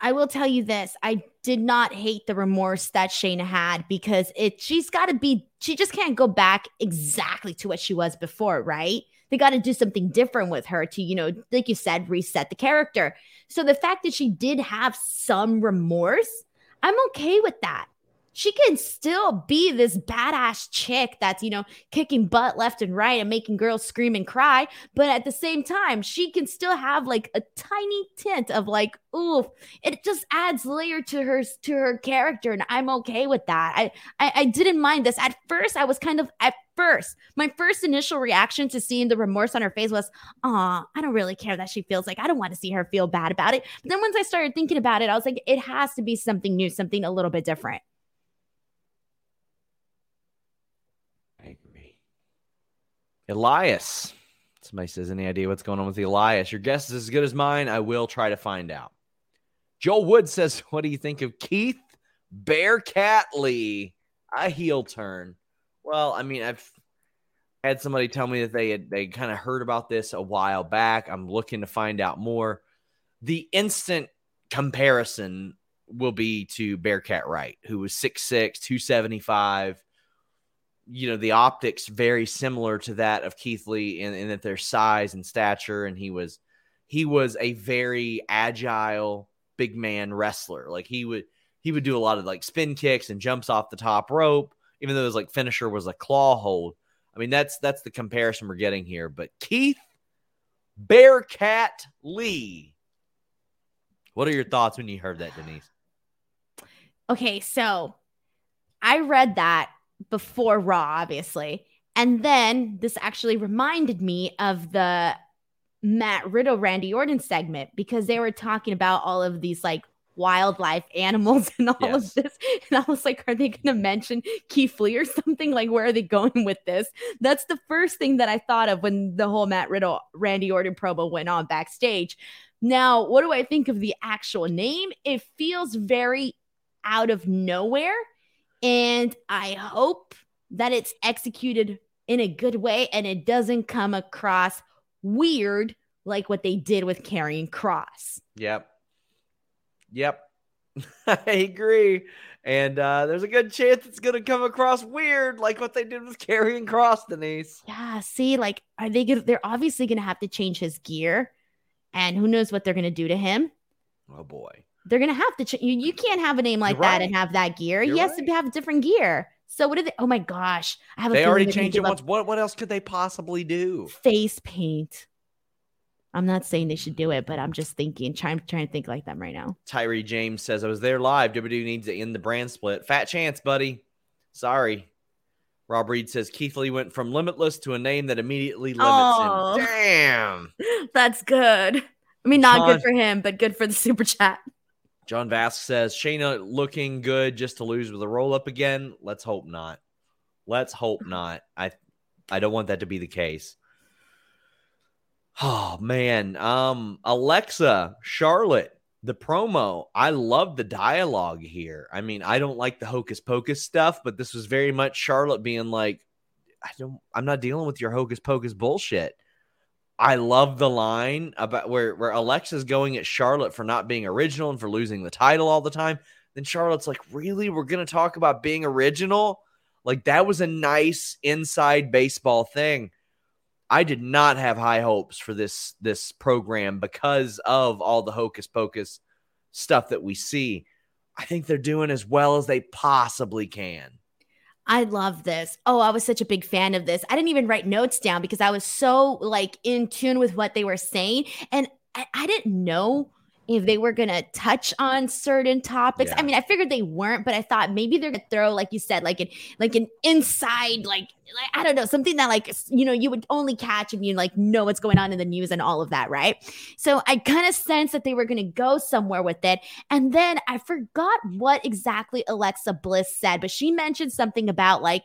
I will tell you this. I did not hate the remorse that Shayna had because it she's got to be she just can't go back exactly to what she was before, right? They got to do something different with her to, you know, like you said, reset the character. So the fact that she did have some remorse, I'm okay with that she can still be this badass chick that's, you know, kicking butt left and right and making girls scream and cry. But at the same time, she can still have like a tiny tint of like, ooh, it just adds layer to her to her character. And I'm okay with that. I, I, I didn't mind this. At first, I was kind of at first, my first initial reaction to seeing the remorse on her face was, "Ah, I don't really care that she feels like I don't want to see her feel bad about it." But then once I started thinking about it, I was like, it has to be something new, something a little bit different. Elias Somebody says, any idea what's going on with Elias? Your guess is as good as mine. I will try to find out. Joel Wood says, What do you think of Keith Bearcat Lee? A heel turn. Well, I mean, I've had somebody tell me that they had they kind of heard about this a while back. I'm looking to find out more. The instant comparison will be to Bearcat Wright, who was 6'6, 275 you know the optics very similar to that of Keith Lee in, in that their size and stature, and he was he was a very agile big man wrestler. Like he would he would do a lot of like spin kicks and jumps off the top rope, even though his like finisher was a claw hold. I mean that's that's the comparison we're getting here. But Keith Bearcat Lee, what are your thoughts when you heard that, Denise? Okay, so I read that before Raw, obviously. And then this actually reminded me of the Matt Riddle Randy Orton segment because they were talking about all of these like wildlife animals and all yes. of this. And I was like, are they going to mention Keith Lee or something? Like, where are they going with this? That's the first thing that I thought of when the whole Matt Riddle Randy Orton promo went on backstage. Now, what do I think of the actual name? It feels very out of nowhere. And I hope that it's executed in a good way and it doesn't come across weird like what they did with Karrion Kross. Yep. Yep. I agree. And uh, there's a good chance it's going to come across weird, like what they did with Karrion Kross, Denise. Yeah. See, like, are they going to, they're obviously going to have to change his gear. And who knows what they're going to do to him. Oh, boy. They're gonna have to. Ch- you, you can't have a name like that and have that gear. You're he has right. to have different gear. So what did they? Oh my gosh! I have. They already changed it once. What what else could they possibly do? Face paint. I'm not saying they should do it, but I'm just thinking, trying trying to think like them right now. Tyree James says I was there live. WWE needs to end the brand split. Fat chance, buddy. Sorry. Rob Reed says Keith Lee went from limitless to a name that immediately limits oh, him. Damn. That's good. I mean, not John, good for him, but good for the super chat. John Vask says Shayna looking good just to lose with a roll up again. Let's hope not. Let's hope not. I I don't want that to be the case. Oh man. Um Alexa, Charlotte, the promo. I love the dialogue here. I mean, I don't like the hocus pocus stuff, but this was very much Charlotte being like, I don't I'm not dealing with your hocus pocus bullshit. I love the line about where where Alexa's going at Charlotte for not being original and for losing the title all the time. Then Charlotte's like, "Really? We're going to talk about being original?" Like that was a nice inside baseball thing. I did not have high hopes for this this program because of all the hocus pocus stuff that we see. I think they're doing as well as they possibly can. I love this. Oh, I was such a big fan of this. I didn't even write notes down because I was so like in tune with what they were saying. And I, I didn't know if they were going to touch on certain topics. Yeah. I mean, I figured they weren't, but I thought maybe they're going to throw, like you said, like an like an inside, like, like I don't know, something that like you know you would only catch if you like know what's going on in the news and all of that, right? So I kind of sensed that they were going to go somewhere with it, and then I forgot what exactly Alexa Bliss said, but she mentioned something about like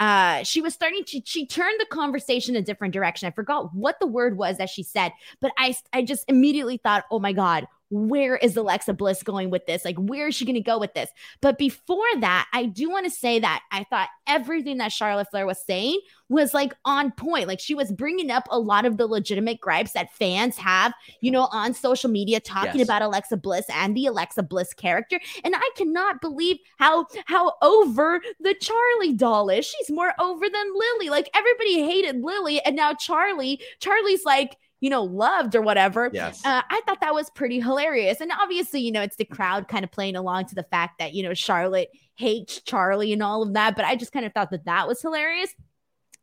uh, she was starting to she turned the conversation a different direction. I forgot what the word was that she said, but I I just immediately thought, oh my god, where is Alexa Bliss going with this? Like, where is she going to go with this? But before that, I do want to say that I thought everything that Charlotte Flair was saying was like on point. Like, she was bringing up a lot of the legitimate gripes that fans have, you know, on social media, talking yes. about Alexa Bliss and the Alexa Bliss character. And I cannot believe how how over the Charlie doll is. She's more over than Lily. Like, everybody hated Lily, and now Charlie, Charlie's like you know, loved or whatever. Yes. Uh, I thought that was pretty hilarious. And obviously, you know, it's the crowd kind of playing along to the fact that, you know, Charlotte hates Charlie and all of that. But I just kind of thought that that was hilarious.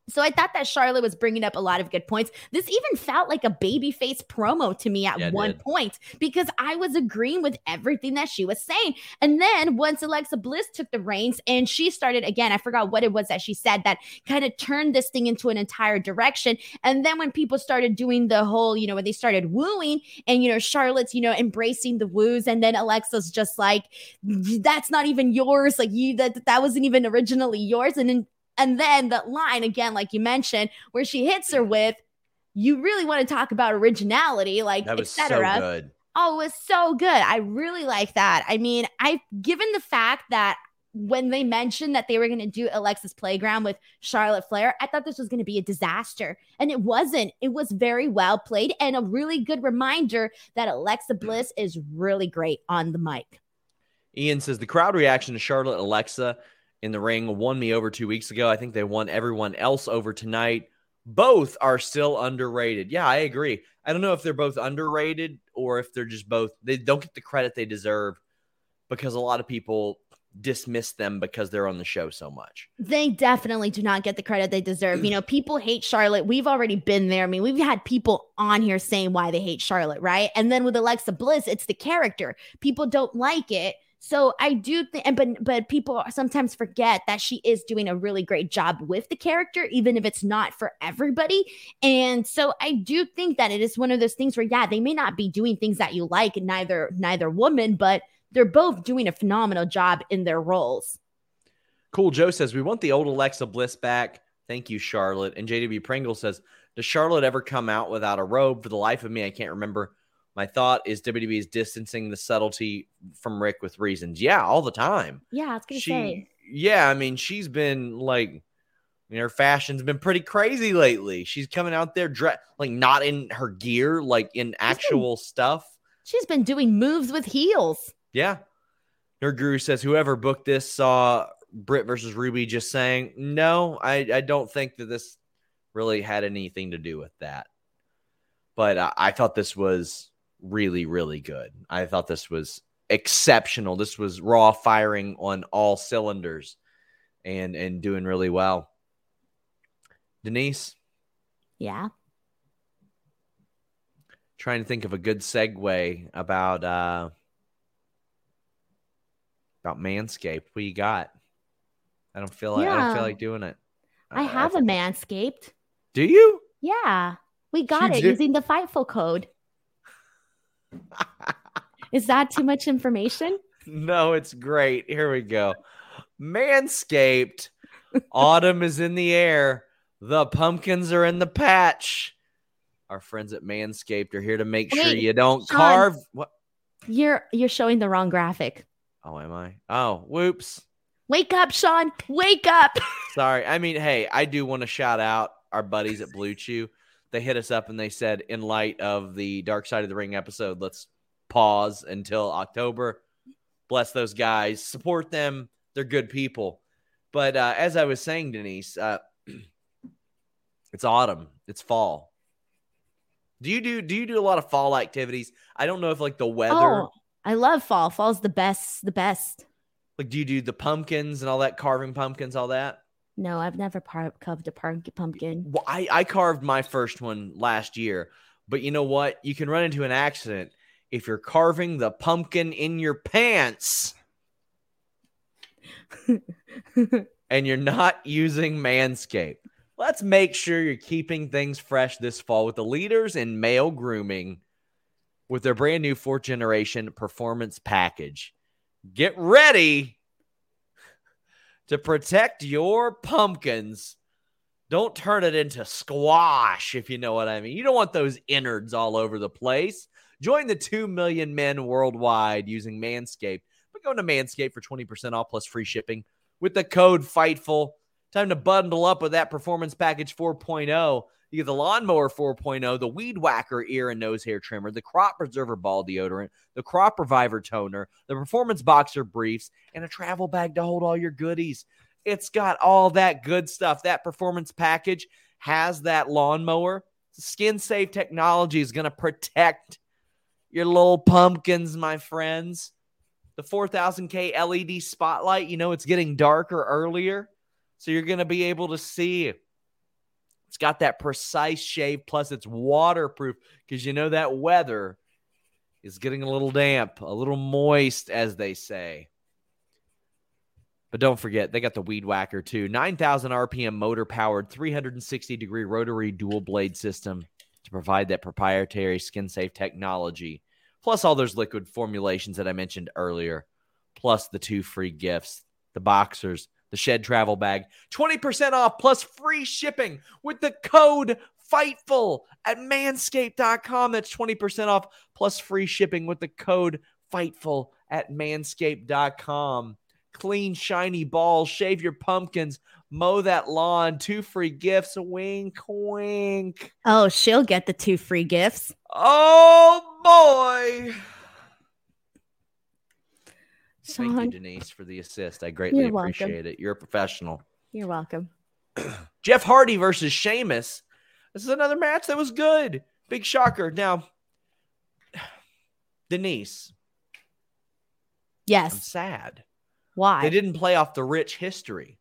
So I thought that Charlotte was bringing up a lot of good points. This even felt like a babyface promo to me at yeah, one point because I was agreeing with everything that she was saying. And then once Alexa Bliss took the reins and she started again, I forgot what it was that she said that kind of turned this thing into an entire direction. And then when people started doing the whole, you know, when they started wooing and you know Charlotte's, you know, embracing the woos, and then Alexa's just like, that's not even yours. Like you that that wasn't even originally yours. And then and then the line again, like you mentioned, where she hits her with, you really want to talk about originality, like That was so etc. good. Oh, it was so good. I really like that. I mean, I given the fact that when they mentioned that they were going to do Alexa's Playground with Charlotte Flair, I thought this was going to be a disaster. And it wasn't. It was very well played and a really good reminder that Alexa mm. Bliss is really great on the mic. Ian says the crowd reaction to Charlotte and Alexa in the ring won me over two weeks ago. I think they won everyone else over tonight. Both are still underrated. Yeah, I agree. I don't know if they're both underrated or if they're just both, they don't get the credit they deserve because a lot of people dismiss them because they're on the show so much. They definitely do not get the credit they deserve. You know, people hate Charlotte. We've already been there. I mean, we've had people on here saying why they hate Charlotte, right? And then with Alexa Bliss, it's the character. People don't like it. So I do think, but but people sometimes forget that she is doing a really great job with the character, even if it's not for everybody. And so I do think that it is one of those things where, yeah, they may not be doing things that you like, neither neither woman, but they're both doing a phenomenal job in their roles. Cool Joe says, We want the old Alexa Bliss back. Thank you, Charlotte. And JW Pringle says, Does Charlotte ever come out without a robe? For the life of me, I can't remember. My thought is WWE is distancing the subtlety from Rick with reasons. Yeah, all the time. Yeah, it's gonna She, say. yeah, I mean, she's been like, I mean, her fashion's been pretty crazy lately. She's coming out there dre- like not in her gear, like in actual stuff. She's been doing moves with heels. Yeah. Nerd Guru says whoever booked this saw Britt versus Ruby just saying, no, I, I don't think that this really had anything to do with that. But I, I thought this was really, really good. I thought this was exceptional. This was raw firing on all cylinders and and doing really well. Denise, Yeah. trying to think of a good segue about uh about Manscaped. What you got? I don't feel like I don't feel like doing it. I Uh, have a manscaped. Do you? Yeah. We got You it do? using the Fightful code. Is that too much information? no, it's great. Here we go. Manscaped. Autumn is in the air. The pumpkins are in the patch. Our friends at Manscaped are here to make sure you don't Sean. carve. What? You're you're showing the wrong graphic. Oh, am I? Oh, whoops. Wake up, Sean. Wake up. Sorry. I mean, hey, I do want to shout out our buddies at Blue Chew. They hit us up and they said, in light of the Dark Side of the Ring episode, let's pause until October. Bless those guys. Support them. They're good people. But uh, as I was saying, Denise, uh, it's autumn. It's fall. Do you do do you do a lot of fall activities? I don't know if like the weather, Oh, I love fall. Fall's the best. The best. like do you do the pumpkins and all that, carving pumpkins, all that? No, I've never par- carved a par- pumpkin. Well, I, I carved my first one last year, but you know what? You can run into an accident if you're carving the pumpkin in your pants and you're not using Manscaped. Let's make sure you're keeping things fresh this fall with the leaders in male grooming with their brand new fourth generation performance package. Get ready to protect your pumpkins. Don't turn it into squash, if you know what I mean. You don't want those innards all over the place. Join the 2 million men worldwide using Manscaped. But go to Manscaped for 20% off plus free shipping with the code FIGHTFUL. Time to bundle up with that performance package 4.0. You get the lawnmower 4.0, the weed whacker ear and nose hair trimmer, the crop preserver ball deodorant, the crop reviver toner, the performance boxer briefs, and a travel bag to hold all your goodies. It's got all that good stuff. That performance package has that lawnmower. Skin safe technology is going to protect your little pumpkins, my friends. The 4000K LED spotlight, you know, it's getting darker earlier. So you're going to be able to see. It's got that precise shave, plus it's waterproof because you know that weather is getting a little damp, a little moist, as they say. But don't forget, they got the Weed Whacker too. 9,000 RPM motor powered, 360 degree rotary dual blade system to provide that proprietary skin safe technology. Plus, all those liquid formulations that I mentioned earlier. Plus, the two free gifts the boxers, the shed travel bag. 20% off plus free shipping with the code Fightful at manscaped.com. That's 20% off plus free shipping with the code Fightful at manscaped.com. Clean, shiny balls, shave your pumpkins, mow that lawn, two free gifts. Wink, wink. Oh, she'll get the two free gifts. Oh, boy. Thank you, Denise, for the assist. I greatly You're welcome. appreciate it. You're a professional. you're welcome. Jeff Hardy versus Sheamus. This is another match that was good. Big shocker. Now, Denise, I'm Yes. sad. Why? They didn't play off the rich history.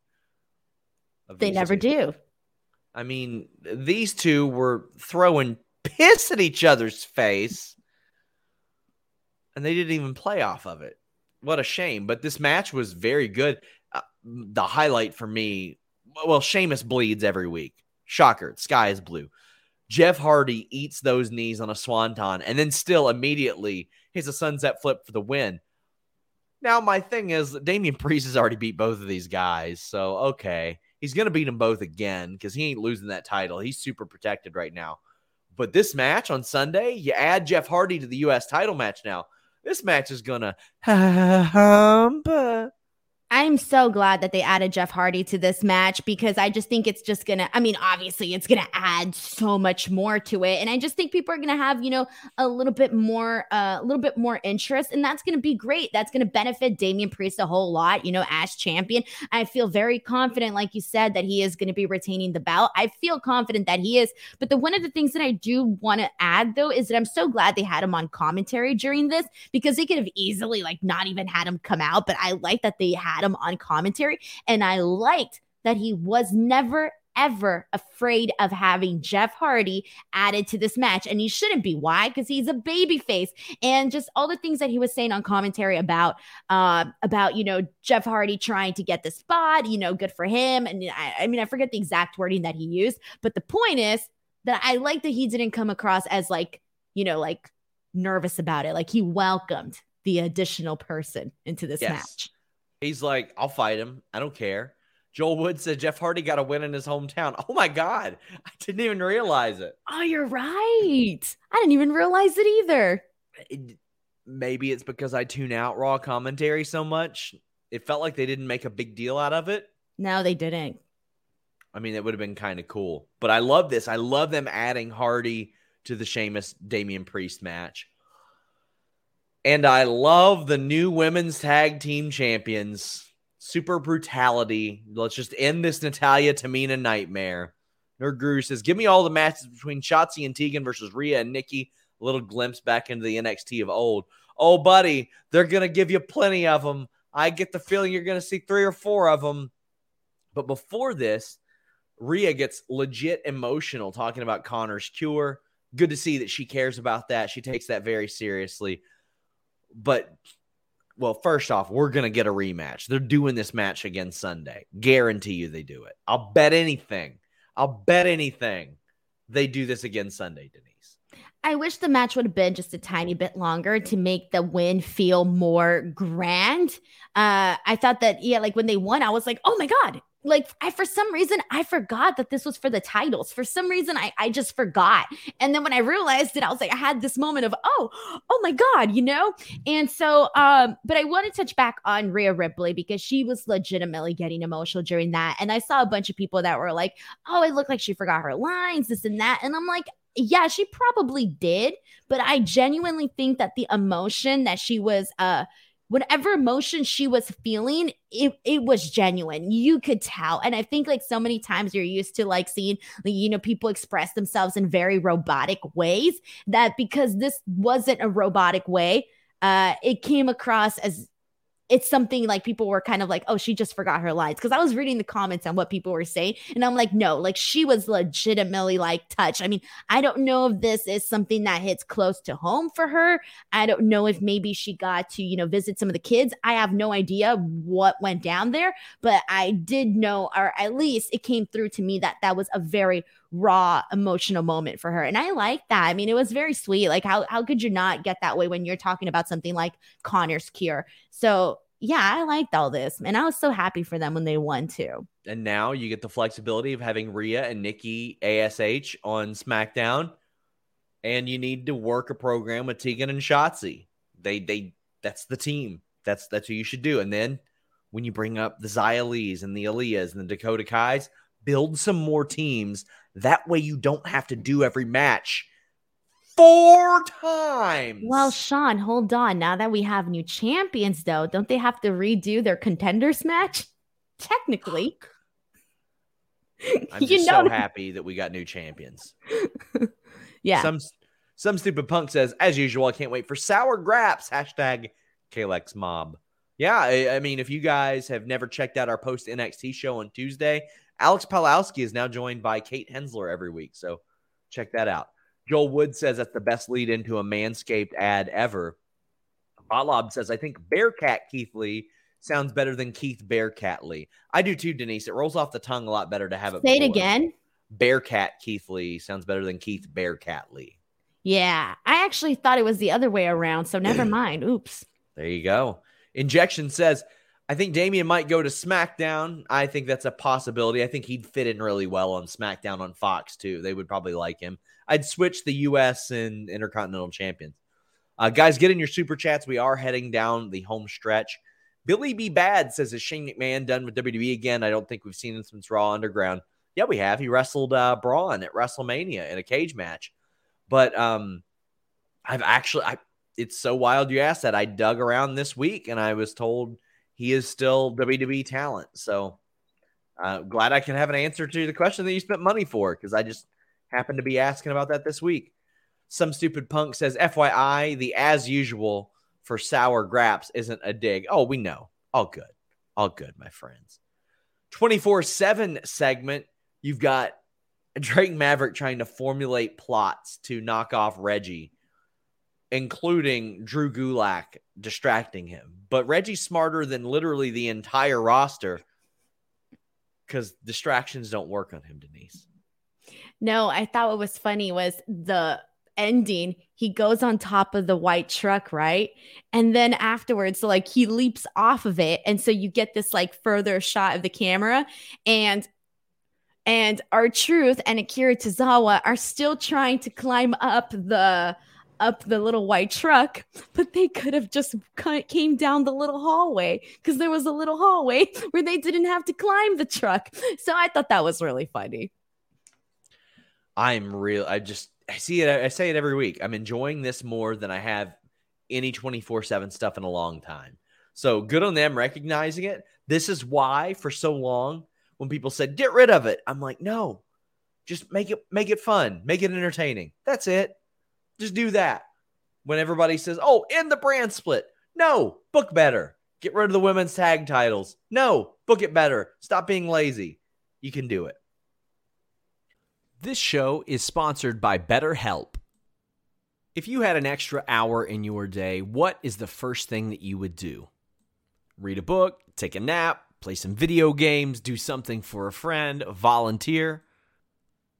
of They never do. I mean, these two were throwing piss at each other's face, and they didn't even play off of it. What a shame. But this match was very good. Uh, the highlight for me, well, Sheamus bleeds every week. Shocker. Sky is blue. Jeff Hardy eats those knees on a swanton and then still immediately hits a sunset flip for the win. Now, my thing is, Damian Priest has already beat both of these guys. So, okay. He's going to beat them both again because he ain't losing that title. He's super protected right now. But this match on Sunday, you add Jeff Hardy to the U.S. title match now. This match is to hump. I'm so glad that they added Jeff Hardy to this match because I just think it's just gonna. I mean, obviously, it's gonna add so much more to it, and I just think people are gonna have you know a little bit more, uh, a little bit more interest, and that's gonna be great. That's gonna benefit Damian Priest a whole lot. You know, as champion, I feel very confident, like you said, that he is gonna be retaining the belt. I feel confident that he is. But the one of the things that I do want to add though is that I'm so glad they had him on commentary during this because they could have easily like not even had him come out, but I like that they had him on commentary and I liked that he was never ever afraid of having Jeff Hardy added to this match and he shouldn't be. Why? Because he's a baby face and just all the things that he was saying on commentary about uh, about you know Jeff Hardy trying to get the spot you know good for him. And I, I mean I forget the exact wording that he used but the point is that I like that he didn't come across as like you know like nervous about it. Like he welcomed the additional person into this Yes. match He's like, I'll fight him. I don't care. Joel Wood said Jeff Hardy got a win in his hometown. Oh my God. I didn't even realize it. Oh, you're right. I didn't even realize it either. It- Maybe it's because I tune out Raw commentary so much. It felt like they didn't make a big deal out of it. No, they didn't. I mean, it would have been kind of cool. But I love this. I love them adding Hardy to the Sheamus Damian Priest match. And I love the new women's tag team champions. Super brutality. Let's just end this Natalya Tamina nightmare. Nerd Guru says, Give me all the matches between Shotzi and Tegan versus Rhea and Nikki. A little glimpse back into the NXT of old. Oh, buddy, they're going to give you plenty of them. I get the feeling you're going to see three or four of them. But before this, Rhea gets legit emotional talking about Connor's cure. Good to see that she cares about that. She takes that very seriously. But, well, first off, we're going to get a rematch. They're doing this match again Sunday. Guarantee you they do it. I'll bet anything. I'll bet anything they do this again Sunday, Denise. I wish the match would have been just a tiny bit longer to make the win feel more grand. Uh, I thought that, yeah, like when they won, I was like, oh my God. Like I for some reason I forgot that this was for the titles. For some reason I I just forgot. And then when I realized it, I was like, I had this moment of, oh, oh my God, you know? And so um, but I want to touch back on Rhea Ripley because she was legitimately getting emotional during that. And I saw a bunch of people that were like, oh, it looked like she forgot her lines, this and that. And I'm like, yeah, she probably did, but I genuinely think that the emotion that she was uh whatever emotion she was feeling, it it was genuine. You could tell. And I think like so many times you're used to like seeing like, you know people express themselves in very robotic ways that because this wasn't a robotic way, uh it came across as it's something like people were kind of like, oh, she just forgot her lines. Cause I was reading the comments on what people were saying. And I'm like, no, like she was legitimately like touched. I mean, I don't know if this is something that hits close to home for her. I don't know if maybe she got to, you know, visit some of the kids. I have no idea what went down there, but I did know, or at least it came through to me that that was a very raw emotional moment for her. And I like that. I mean, it was very sweet. Like how how could you not get that way when you're talking about something like Connor's cure? So yeah, I liked all this. And I was so happy for them when they won too. And now you get the flexibility of having Rhea and Nikki ASH on SmackDown. And you need to work a program with Tegan and Shotzi. They they that's the team. That's that's what you should do. And then when you bring up the Xia Lees and the Aliyahs and the Dakota Kais, build some more teams. That way you don't have to do every match four times. Well, Sean, hold on. Now that we have new champions, though, don't they have to redo their contenders match? Technically. I'm you just know. so happy that we got new champions. yeah. Some some stupid punk says, as usual, I can't wait for sour graps. Hashtag Kalex Mob. Yeah, I, I, mean, if you guys have never checked out our post NXT show on Tuesday, Alex Palowski is now joined by Kate Hensler every week. So check that out. Joel Wood says that's the best lead into a Manscaped ad ever. Bob says, I think Bearcat Keith Lee sounds better than Keith Bearcat Lee. I do too, Denise. It rolls off the tongue a lot better to have it. Say it again. Bearcat Keith Lee sounds better than Keith Bearcat Lee. Yeah, I actually thought it was the other way around. So never mind. Oops. There you go. Injection says, I think Damian might go to SmackDown. I think that's a possibility. I think he'd fit in really well on SmackDown on Fox too. They would probably like him. I'd switch the U.S. and Intercontinental Champions. Uh, guys, get in your super chats. We are heading down the home stretch. Billy B. Bad says, Is Shane McMahon done with WWE again? I don't think we've seen him since Raw Underground. Yeah, we have. He wrestled uh, Braun at WrestleMania in a cage match. But um, I've actually, I, it's so wild you asked that. I dug around this week and I was told he is still WWE talent. So uh, glad I can have an answer to the question that you spent money for because I just happened to be asking about that this week. Some stupid punk says, FYI, the as usual for sour graps isn't a dig. Oh, we know. All good. All good, my friends. 24 7 segment. You've got Drake Maverick trying to formulate plots to knock off Reggie, including Drew Gulak distracting him. But Reggie's smarter than literally the entire roster because distractions don't work on him, Denise. No, I thought what was funny was the ending. He goes on top of the white truck, right? And then afterwards, like he leaps off of it. And so you get this like further shot of the camera. And and R-Truth and Akira Tozawa are still trying to climb up the up the little white truck, but they could have just came down the little hallway because there was a little hallway where they didn't have to climb the truck. So I thought that was really funny. I'm real. I just I see it. I say it every week. I'm enjoying this more than I have any 24 seven stuff in a long time. So good on them recognizing it. This is why for so long when people said get rid of it, I'm like no, just make it make it fun, make it entertaining. That's it. Just do that. When everybody says, "Oh, in the brand split," no, book better. Get rid of the women's tag titles. No, book it better. Stop being lazy. You can do it. This show is sponsored by BetterHelp. If you had an extra hour in your day, what is the first thing that you would do? Read a book, take a nap, play some video games, do something for a friend, volunteer.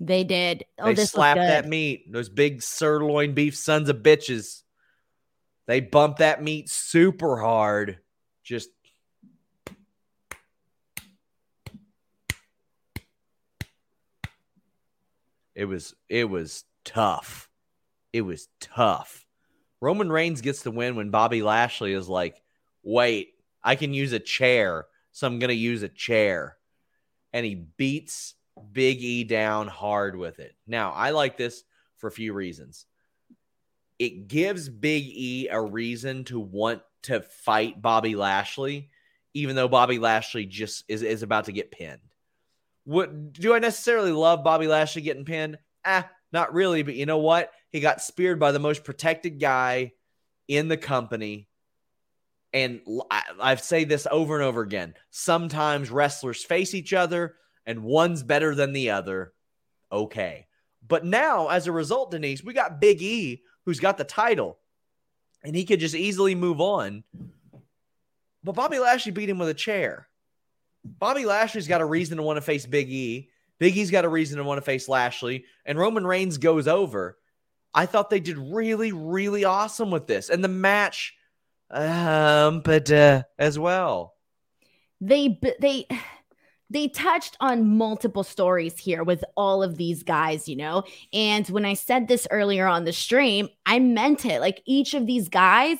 They did. Oh, they this slapped that meat. Those big sirloin beef sons of bitches. They bumped that meat super hard. Just It was it was tough. It was tough. Roman Reigns gets the win when Bobby Lashley is like, "Wait, I can use a chair, so I'm going to use a chair." And he beats Big E down hard with it. Now, I like this for a few reasons. It gives Big E a reason to want to fight Bobby Lashley, even though Bobby Lashley just is, is about to get pinned. What do I necessarily love Bobby Lashley getting pinned? Ah, not really, but you know what? He got speared by the most protected guy in the company. And I, I say this over and over again. Sometimes wrestlers face each other and one's better than the other. Okay. But now, as a result, Denise, we got Big E who's got the title and he could just easily move on. But Bobby Lashley beat him with a chair. Bobby Lashley's got a reason to want to face Big E. Big E's got a reason to want to face Lashley, and Roman Reigns goes over. I thought they did really, really awesome with this, and the match, um, but uh, as well. they they they touched on multiple stories here with all of these guys, you know. And when I said this earlier on the stream, I meant it. Like each of these guys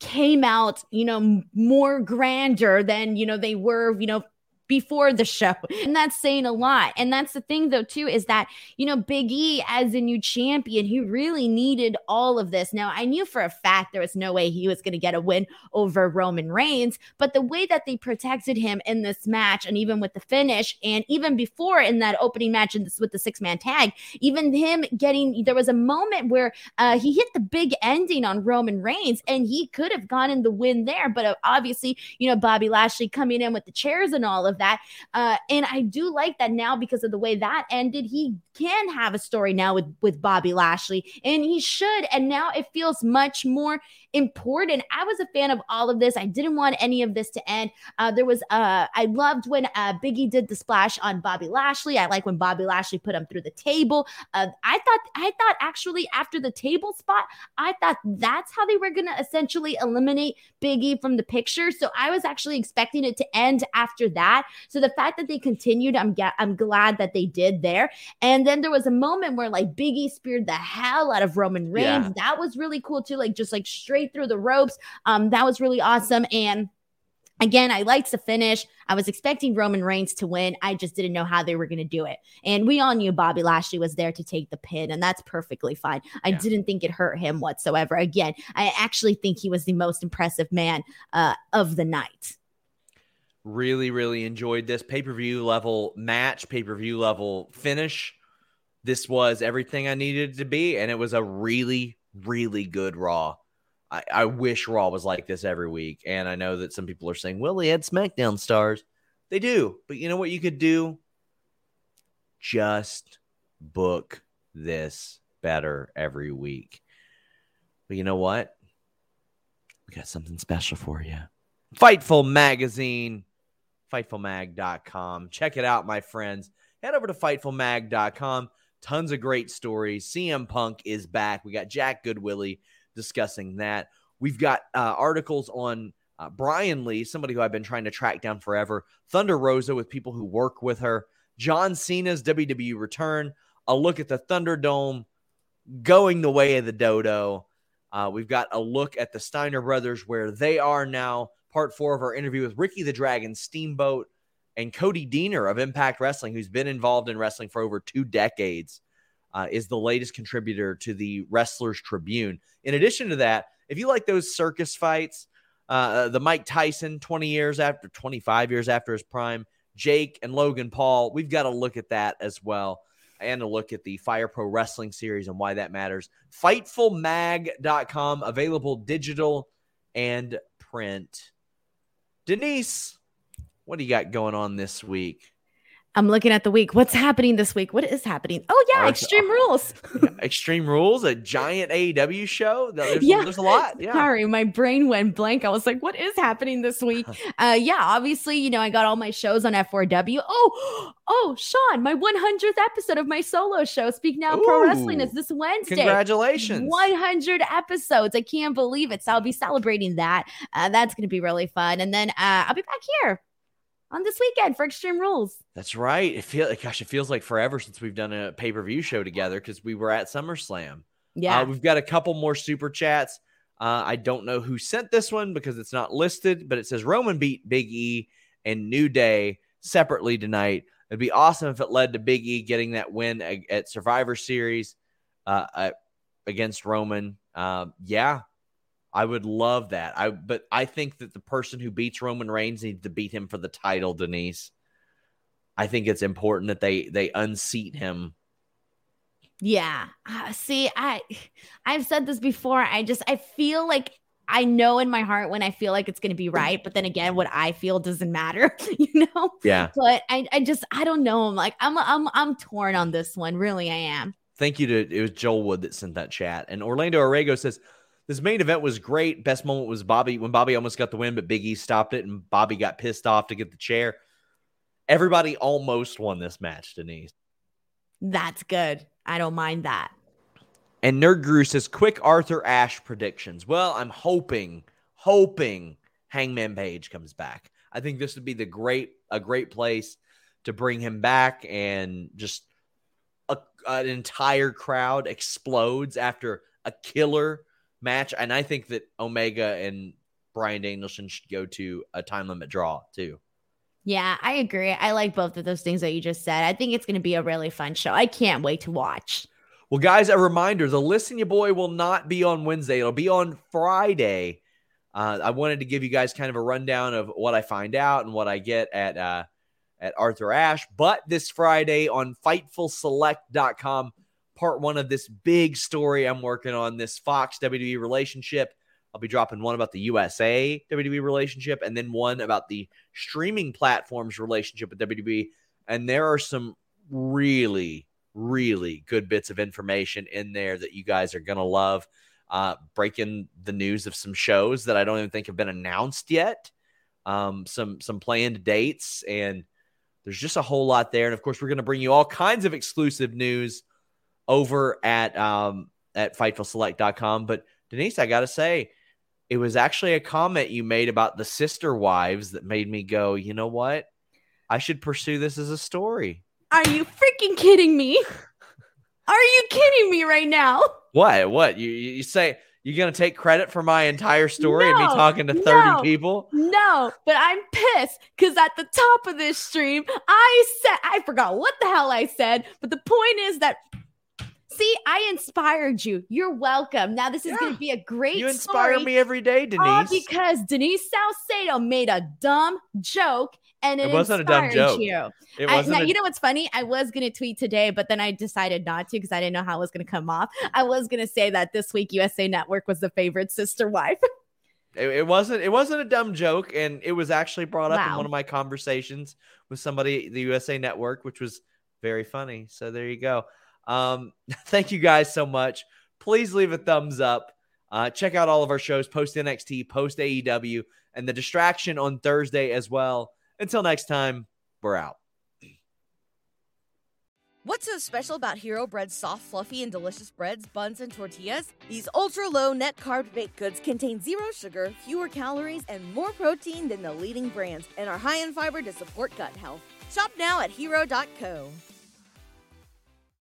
came out, you know, more grander than, you know, they were, you know, before the show. And that's saying a lot. And that's the thing though too is that, you know, Big E as a new champion, he really needed all of this. Now, I knew for a fact there was no way he was going to get a win over Roman Reigns, but the way that they protected him in this match and even with the finish and even before in that opening match this, with the six-man tag, even him getting there was a moment where uh, he hit the big ending on Roman Reigns and he could have gotten in the win there, but uh, obviously, you know, Bobby Lashley coming in with the chairs and all of that. Uh, and I do like that now because of the way that ended. He can have a story now with with Bobby Lashley, and he should. And now it feels much more important. I was a fan of all of this. I didn't want any of this to end. Uh, there was uh, I loved when uh, Biggie did the splash on Bobby Lashley. I like when Bobby Lashley put him through the table. Uh, I thought I thought actually after the table spot, I thought that's how they were going to essentially eliminate Biggie from the picture. So I was actually expecting it to end after that. So the fact that they continued, I'm ga- I'm glad that they did there. And then there was a moment where like Biggie speared the hell out of Roman Reigns. Yeah. That was really cool too, like just like straight through the ropes. Um, that was really awesome. And Again, I liked the finish. I was expecting Roman Reigns to win. I just didn't know how they were going to do it. And we all knew Bobby Lashley was there to take the pin, and that's perfectly fine. I Yeah. didn't think it hurt him whatsoever. Again, I actually think he was the most impressive man uh, of the night. Really, really enjoyed this pay per view level match, pay per view level finish. This was everything I needed to be, and it was a really, really good Raw. I, I wish Raw was like this every week. And I know that some people are saying, well, they had SmackDown stars. They do. But you know what you could do? Just book this better every week. But you know what? We got something special for you. Fightful Magazine, fightfulmag.com. Check it out, my friends. Head over to fightfulmag.com. Tons of great stories. CM Punk is back. We got Jack Goodwillie discussing that. We've got uh, articles on uh, Brian Lee, somebody who I've been trying to track down forever. Thunder Rosa with people who work with her. John Cena's WWE return. A look at the Thunderdome going the way of the dodo. Uh, we've got a look at the Steiner brothers, where they are now. Part four of our interview with Ricky the Dragon Steamboat and Cody Deaner of Impact Wrestling, who's been involved in wrestling for over two decades, uh, is the latest contributor to the Wrestlers Tribune. In addition to that, if you like those circus fights, uh, the Mike Tyson 20 years after, 25 years after his prime, Jake and Logan Paul. We've got to look at that as well and a look at the Fire Pro Wrestling series and why that matters. FightfulMag.com, available digital and print. Denise, what do you got going on this week? I'm looking at the week. What's happening this week? What is happening? Oh yeah, Extreme Rules. Extreme Rules, a giant AEW show. There's, yeah, there's a lot. Yeah. Sorry, my brain went blank. I was like, what is happening this week? Uh, yeah, obviously, you know, I got all my shows on F4W. Oh, oh, Sean, my 100th episode of my solo show, Speak Now Ooh, Pro Wrestling, is this Wednesday. Congratulations. 100 episodes. I can't believe it. So I'll be celebrating that. Uh, that's going to be really fun. And then uh, I'll be back here on this weekend for Extreme Rules. That's right. It feels gosh, it feels like forever since we've done a pay per view show together because we were at SummerSlam. Yeah, uh, we've got a couple more super chats. Uh, I don't know who sent this one because it's not listed, but it says Roman beat Big E and New Day separately tonight. It'd be awesome if it led to Big E getting that win at Survivor Series uh, against Roman. Um, yeah, I would love that. I but I think that the person who beats Roman Reigns needs to beat him for the title, Denise. I think it's important that they they unseat him. Yeah. Uh, see, I I've said this before. I just I feel like I know in my heart when I feel like it's going to be right, but then again, what I feel doesn't matter, you know. Yeah. But I, I just, I don't know. I'm like, I'm, I'm, I'm torn on this one. Really, I am. Thank you to it was Joel Wood that sent that chat, and Orlando Arrego says this main event was great. Best moment was Bobby when Bobby almost got the win, but Big E stopped it, and Bobby got pissed off to get the chair. Everybody almost won this match, Denise. That's good. I don't mind that. And Nerd Guru says, quick Arthur Ashe predictions. Well, I'm hoping, hoping Hangman Page comes back. I think this would be the great, a great place to bring him back and just a, an entire crowd explodes after a killer match. And I think that Omega and Bryan Danielson should go to a time limit draw too. Yeah, I agree. I like both of those things that you just said. I think it's going to be a really fun show. I can't wait to watch. Well, guys, a reminder the Listen You Boy will not be on Wednesday, it'll be on Friday. Uh, I wanted to give you guys kind of a rundown of what I find out and what I get at uh, at Arthur Ashe. But this Friday on FightfulSelect.com, part one of this big story I'm working on this Fox WWE relationship. I'll be dropping one about the USA WWE relationship and then one about the streaming platforms relationship with WWE. And there are some really, really good bits of information in there that you guys are going to love. Uh, breaking the news of some shows that I don't even think have been announced yet. Um, some some planned dates, and there's just a whole lot there. And of course, we're going to bring you all kinds of exclusive news over at um, at FightfulSelect.com. But Denise, I got to say, it was actually a comment you made about the sister wives that made me go, you know what? I should pursue this as a story. Are you freaking kidding me? Are you kidding me right now? What? What? You you say you're gonna take credit for my entire story no, and me talking to 30 no, people? No, but I'm pissed because at the top of this stream, I said I forgot what the hell I said, but the point is that See, I inspired you. You're welcome. Now this is yeah. going to be a great. Story. You inspire me every day, Denise. because Denise Salcedo made a dumb joke, and it, it wasn't a dumb joke. You. It wasn't. I, now, a... you know what's funny? I was going to tweet today, but then I decided not to because I didn't know how it was going to come off. I was going to say that this week USA Network was the favorite sister wife. it, it, wasn't. It wasn't a dumb joke, and it was actually brought up wow. in one of my conversations with somebody the USA Network, which was very funny. So there you go. Um, thank you guys so much. Please leave a thumbs up. Uh, check out all of our shows post NXT, post AEW, and the distraction on Thursday as well. Until next time, we're out. What's so special about Hero Bread's soft, fluffy, and delicious breads, buns, and tortillas? These ultra low net carb baked goods contain zero sugar, fewer calories, and more protein than the leading brands, and are high in fiber to support gut health. Shop now at hero.co.